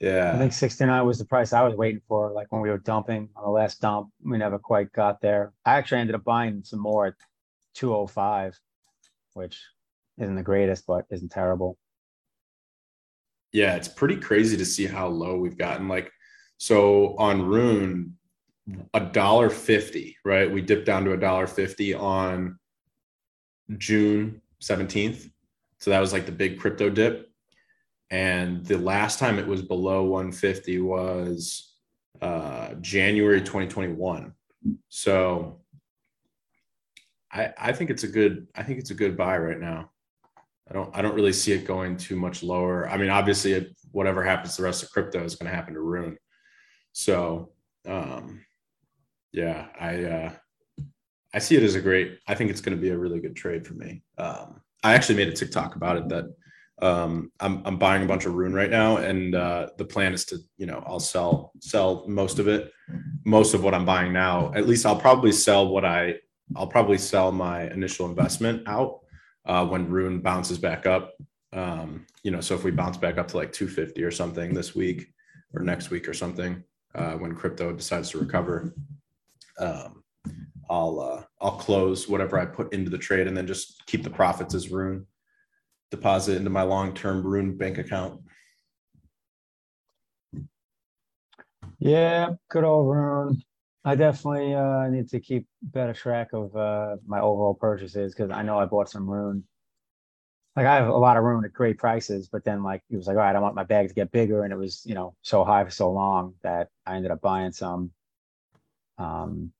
Yeah. I think 69 was the price I was waiting for. Like when we were dumping on the last dump, we never quite got there. I actually ended up buying some more at 205, which isn't the greatest, but isn't terrible. Yeah, it's pretty crazy to see how low we've gotten. Like, so on Rune, a dollar fifty, right? We dipped down to a dollar fifty on June 17th. So that was like the big crypto dip and the last time it was below 150 was uh, January 2021. So I I think it's a good I think it's a good buy right now. I don't I don't really see it going too much lower. I mean, obviously, whatever happens to the rest of crypto is going to happen to Rune. So um, yeah, I uh, I see it as a great. I think it's going to be a really good trade for me. Um, I actually made a TikTok about it that um, I'm I'm buying a bunch of Rune right now, and uh, the plan is to you know I'll sell sell most of it, most of what I'm buying now. At least I'll probably sell what I I'll probably sell my initial investment out uh, when Rune bounces back up. Um, you know, so if we bounce back up to like 250 or something this week or next week or something, uh, when crypto decides to recover, um, I'll uh, I'll close whatever I put into the trade and then just keep the profits as Rune deposit into my long-term Rune bank account. Yeah, good old Rune. I definitely uh, need to keep better track of uh, my overall purchases because I know I bought some Rune. Like I have a lot of Rune at great prices, but then like it was like, all right, I want my bag to get bigger, and it was you know so high for so long that I ended up buying some um,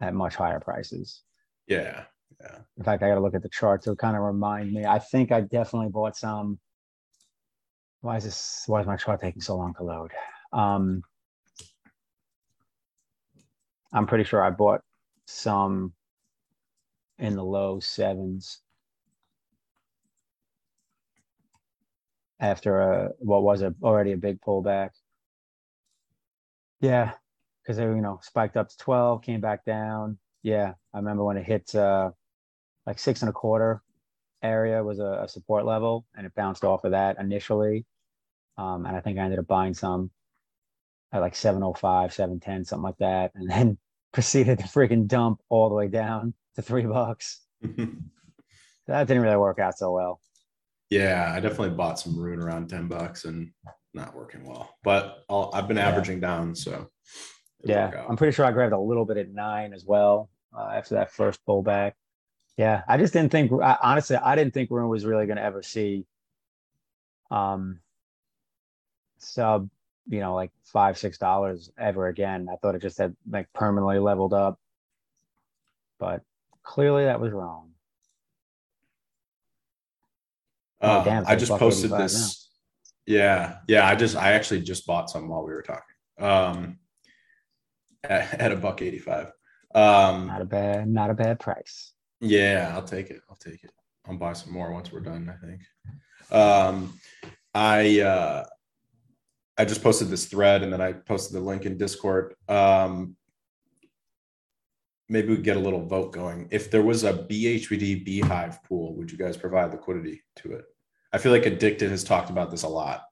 at much higher prices. Yeah, yeah. In fact, I got to look at the chart to kind of remind me. I think I definitely bought some. Why is this? Why is my chart taking so long to load? Um, I'm pretty sure I bought some in the low sevens after a what was a already a big pullback. Yeah, because they you know spiked up to 12, came back down. Yeah, I remember when it hit uh, like six and a quarter area was a, a support level, and it bounced off of that initially. Um, and I think I ended up buying some at like 705, 710, something like that, and then [LAUGHS] proceeded to freaking dump all the way down to three bucks. [LAUGHS] that didn't really work out so well. Yeah, I definitely bought some Rune around 10 bucks and not working well, but i have been averaging yeah. down. So yeah, I'm pretty sure I grabbed a little bit at nine as well uh, after that first pullback. Yeah, I just didn't think, I, honestly, I didn't think Rune was really going to ever see um sub, you know, like five, six dollars ever again. I thought it just had like permanently leveled up, but clearly that was wrong. Oh, damn, I just posted this. Now. Yeah, yeah. I just I actually just bought some while we were talking. Um, at, at a buck eighty five. Um, not a bad, not a bad price. Yeah, I'll take it. I'll take it. I'll buy some more once we're done. I think. Um, I uh, I just posted this thread and then I posted the link in Discord. Um, maybe we get a little vote going. If there was a BHBD bHIVE pool, would you guys provide liquidity to it? I feel like Addicted has talked about this a lot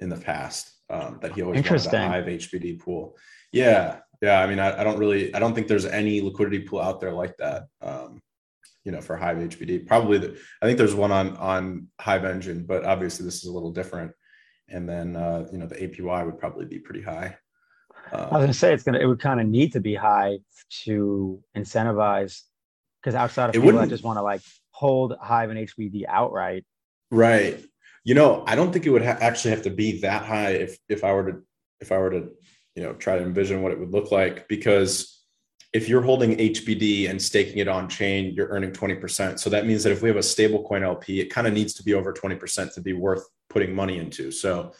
in the past. Um, that he always wanted a hive HBD pool. Yeah, yeah. I mean, I, I, don't really, I don't think there's any liquidity pool out there like that. Um, you know, for Hive HBD, probably the, I think there's one on on Hive Engine, but obviously this is a little different. And then uh, you know the APY would probably be pretty high. Um, I was gonna say it's gonna it would kind of need to be high to incentivize because outside of people that just want to like hold Hive and HBD outright. Right. You know, I don't think it would ha- actually have to be that high if if I were to if I were to you know try to envision what it would look like because if you're holding HBD and staking it on chain, you're earning 20%. So that means that if we have a stable coin LP, it kind of needs to be over 20% to be worth putting money into. So,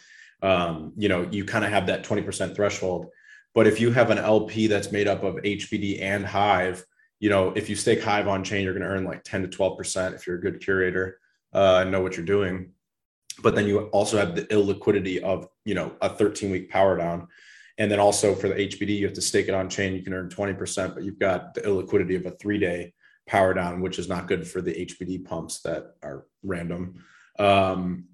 um, you know, you kind of have that 20% threshold. But if you have an LP that's made up of HBD and Hive, you know, if you stake Hive on chain, you're going to earn like 10 to 12% if you're a good curator uh, and know what you're doing. But then you also have the illiquidity of, you know, a 13 week power down. And then also for the HBD, you have to stake it on chain. You can earn 20%, but you've got the illiquidity of a three day power down, which is not good for the HBD pumps that are random. Um,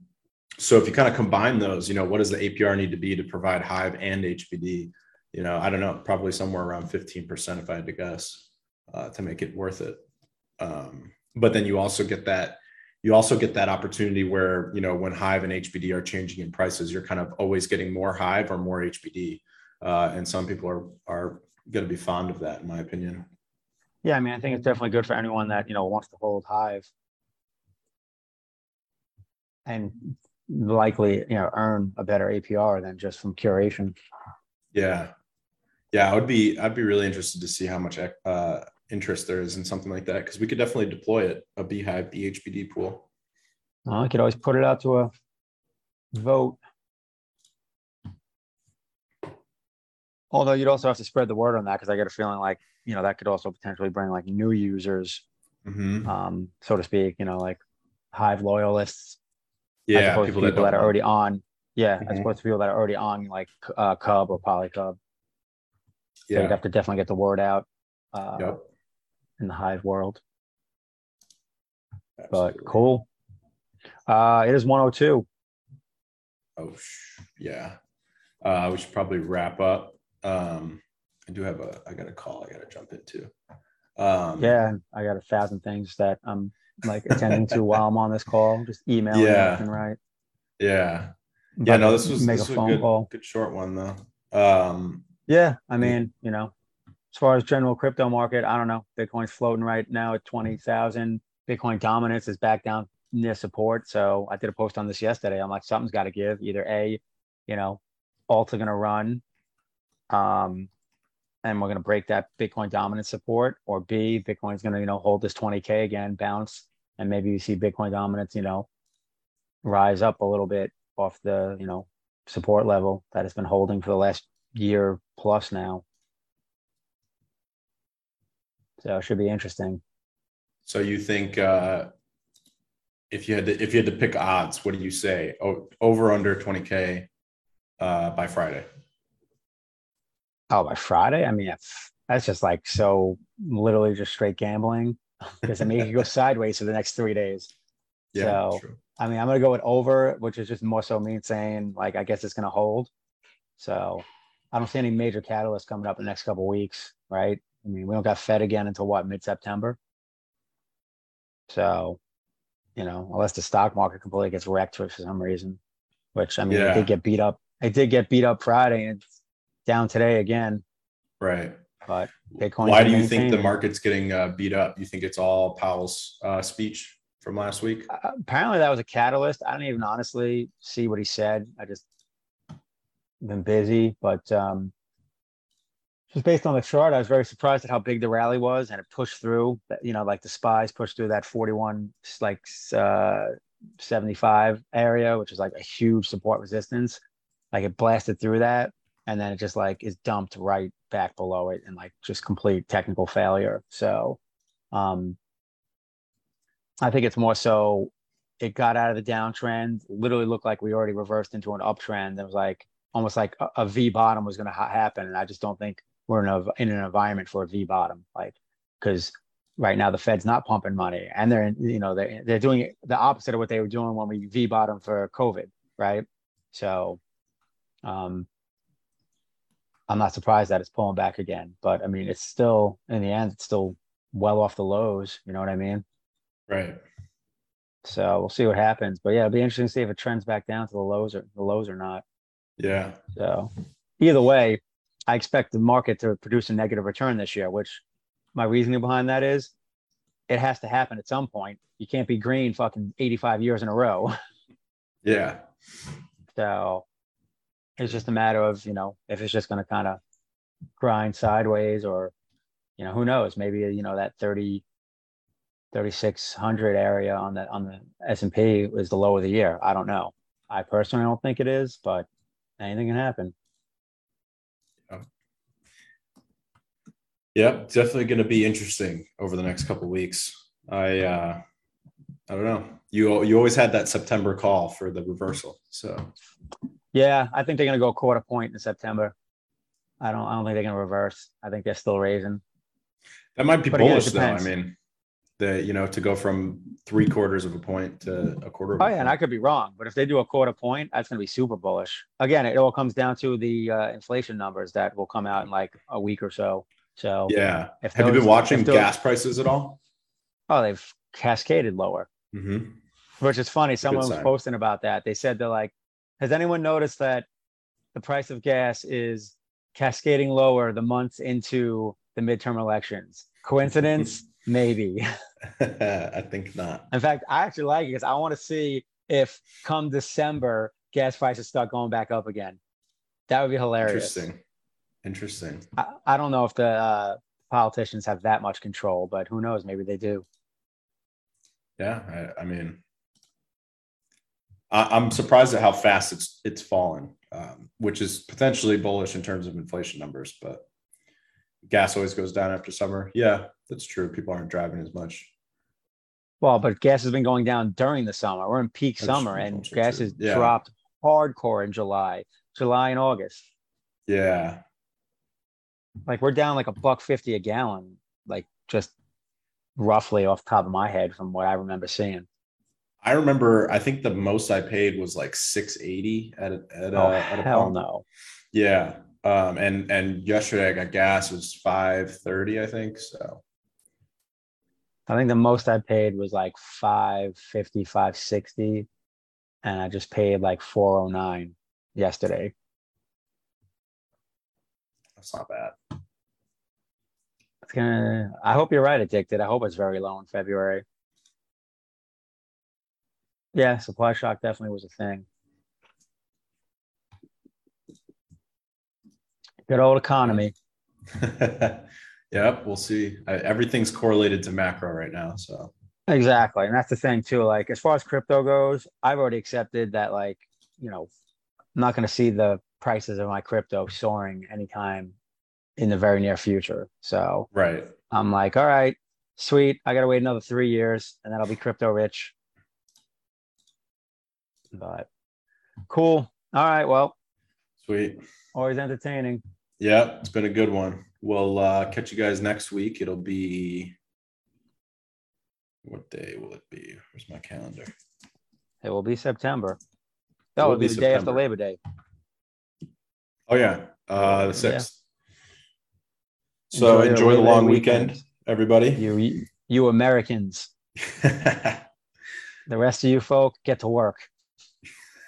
so if you kind of combine those, you know, what does the APR need to be to provide Hive and HBD? You know, I don't know, probably somewhere around 15% if I had to guess uh, to make it worth it. Um, but then you also get that you also get that opportunity where you know when hive and hbd are changing in prices you're kind of always getting more hive or more hbd uh, and some people are are going to be fond of that in my opinion. Yeah i mean i think it's definitely good for anyone that you know wants to hold hive and likely you know earn a better apr than just from curation. Yeah yeah i would be i'd be really interested to see how much uh, interest there is in something like that because we could definitely deploy it a bHIVE bhbd pool. Well, i could always put it out to a vote. Although you'd also have to spread the word on that because i get a feeling like you know that could also potentially bring like new users mm-hmm. um so to speak you know like hive loyalists. Yeah people, people, that, that are already on yeah mm-hmm. as opposed to people that are already on like uh, cub or polycub yeah. so you'd have to definitely get the word out uh, yep in the hive world. Absolutely. But cool. Uh, it is 102. Oh, yeah. Uh, we should probably wrap up. Um, I do have a, I got a call I got to jump into. Um, yeah, I got a thousand things that I'm like attending to while I'm on this call, just email yeah. and right. Yeah. yeah, no, this was, make this a phone a good, call. Good short one though. Um, yeah, I mean, you know, as far as general crypto market, I don't know. Bitcoin's floating right now at 20,000. Bitcoin dominance is back down near support. So I did a post on this yesterday. I'm like, something's got to give. Either A, you know, alts are going to run um, and we're going to break that Bitcoin dominance support, or B, Bitcoin's going to, you know, hold this 20K again, bounce, and maybe you see Bitcoin dominance, you know, rise up a little bit off the, you know, support level that has been holding for the last year plus now. So it should be interesting. So you think uh, if you had to if you had to pick odds, what do you say? O- over under 20k uh, by Friday. Oh, by Friday? I mean, that's, that's just like so literally just straight gambling because I mean, it could go [LAUGHS] sideways for the next three days. Yeah, So, true. I mean, I'm gonna go with over, which is just more so me saying like I guess it's gonna hold. So I don't see any major catalysts coming up in the next couple weeks, right? I mean, we don't got Fed again until what mid-September. So, you know, unless the stock market completely gets wrecked for some reason, which I mean, it did get beat up. It did get beat up Friday and it's down today again. Right. But Bitcoin. Why do you think the market's getting uh, beat up? You think it's all Powell's uh, speech from last week? Uh, apparently that was a catalyst. I don't even honestly see what he said. I just been busy, but um, just based on the chart, I was very surprised at how big the rally was, and it pushed through. You know, like the spies pushed through that forty-one, like uh, seventy-five area, which is like a huge support resistance. Like it blasted through that, and then it just like is dumped right back below it, and like just complete technical failure. So, um, I think it's more so it got out of the downtrend, literally looked like we already reversed into an uptrend. It was like almost like a, a V bottom was going to ha- happen. And I just don't think we're in, a, in an environment for a V bottom, like, because right now the Fed's not pumping money and they're, you know, they're, they're doing the opposite of what they were doing when we V bottom for COVID, right? So, um, I'm not surprised that it's pulling back again, but I mean, it's still in the end, it's still well off the lows. You know what I mean? Right. So we'll see what happens. But yeah, it'll be interesting to see if it trends back down to the lows or the lows or not. Yeah. So either way, I expect the market to produce a negative return this year, which my reasoning behind that is it has to happen at some point. You can't be green fucking 85 years in a row. Yeah. So it's just a matter of, you know, if it's just going to kind of grind sideways or, you know, who knows, maybe, you know, that 30, 3,600 area on the, on the S&P is the low of the year. I don't know. I personally don't think it is, but anything can happen. Yeah, Definitely going to be interesting over the next couple of weeks. I uh, I don't know. You you always had that September call for the reversal. So Yeah, I think they're going to go quarter point in September. I don't, I don't think they're going to reverse. I think they're still raising. that might be But again, bullish though. I mean, the you know to go from three quarters of a point to a quarter. Of Oh a yeah, and I could be wrong, but if they do a quarter point, that's going to be super bullish. Again, it all comes down to the uh, inflation numbers that will come out in like a week or so. So Yeah. Have you been watching those- gas prices at all? Oh, they've cascaded lower, Mm-hmm. which is funny. Someone was posting about that. They said they're like, has anyone noticed that the price of gas is cascading lower the months into the midterm elections? Coincidence? [LAUGHS] Maybe. [LAUGHS] I think not. In fact, I actually like it because I want to see if come December gas prices start going back up again. That would be hilarious. Interesting. Interesting. I, I don't know if the uh, politicians have that much control, but who knows? Maybe they do. Yeah. I, I mean, I, I'm surprised at how fast it's it's fallen, um, which is potentially bullish in terms of inflation numbers. But gas always goes down after summer. Yeah, that's true. People aren't driving as much. Well, but gas has been going down during the summer. We're in peak That's summer, and gas has Yeah. dropped hardcore in July, July and August. Yeah. Like we're down like a buck fifty a gallon, like just roughly off the top of my head from what I remember seeing. I remember. I think the most I paid was like six eighty at a, at a, Oh at a hell pump. no! Yeah. Um, and and yesterday I got gas it was five thirty, I think. So I think the most I paid was like 550, 560. And I just paid like 409 yesterday. that's not bad. It's gonna, I hope you're right, addicted. I hope it's very low in February. Yeah, supply shock definitely was a thing. Good old economy. [LAUGHS] yep, we'll see. I, everything's correlated to macro right now. So Exactly. And that's the thing too. Like as far as crypto goes, I've already accepted that like, you know, I'm not gonna see the prices of my crypto soaring anytime in the very near future. So right. I'm like, all right, Sweet. I gotta wait another three years, and then I'll be crypto rich. But cool. All right. Well, Sweet. always entertaining. Yeah, it's been a good one. We'll uh, catch you guys next week. It'll be what day will it be? Where's my calendar? It will be September. That will will be be the day after Labor Day. Oh yeah, uh, the Yeah. sixth. So your enjoy the Labor long weekend, everybody. You, you Americans. [LAUGHS] The rest of you folk get to work.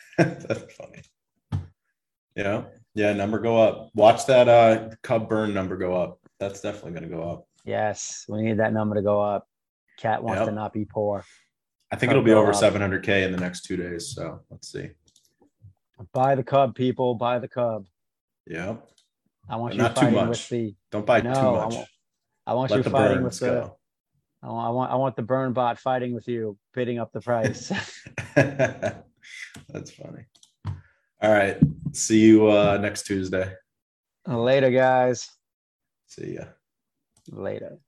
[LAUGHS] That's funny. Yeah, yeah. Number go up. Watch that uh Cub burn number go up. That's definitely going to go up. Yes, we need that number to go up. Cat wants Yep. to not be poor. I think Cub it'll be over up. 700k in the next two days. So let's see. Buy the cub, people. Buy the cub. Yeah, I want But you not too much. with the. don't buy No, too much. won't. I want you fighting with the. I want, I want. I want the burn bot fighting with you, bidding up the price. [LAUGHS] That's funny. All right. See you uh next Tuesday. Later, guys. See ya. Later.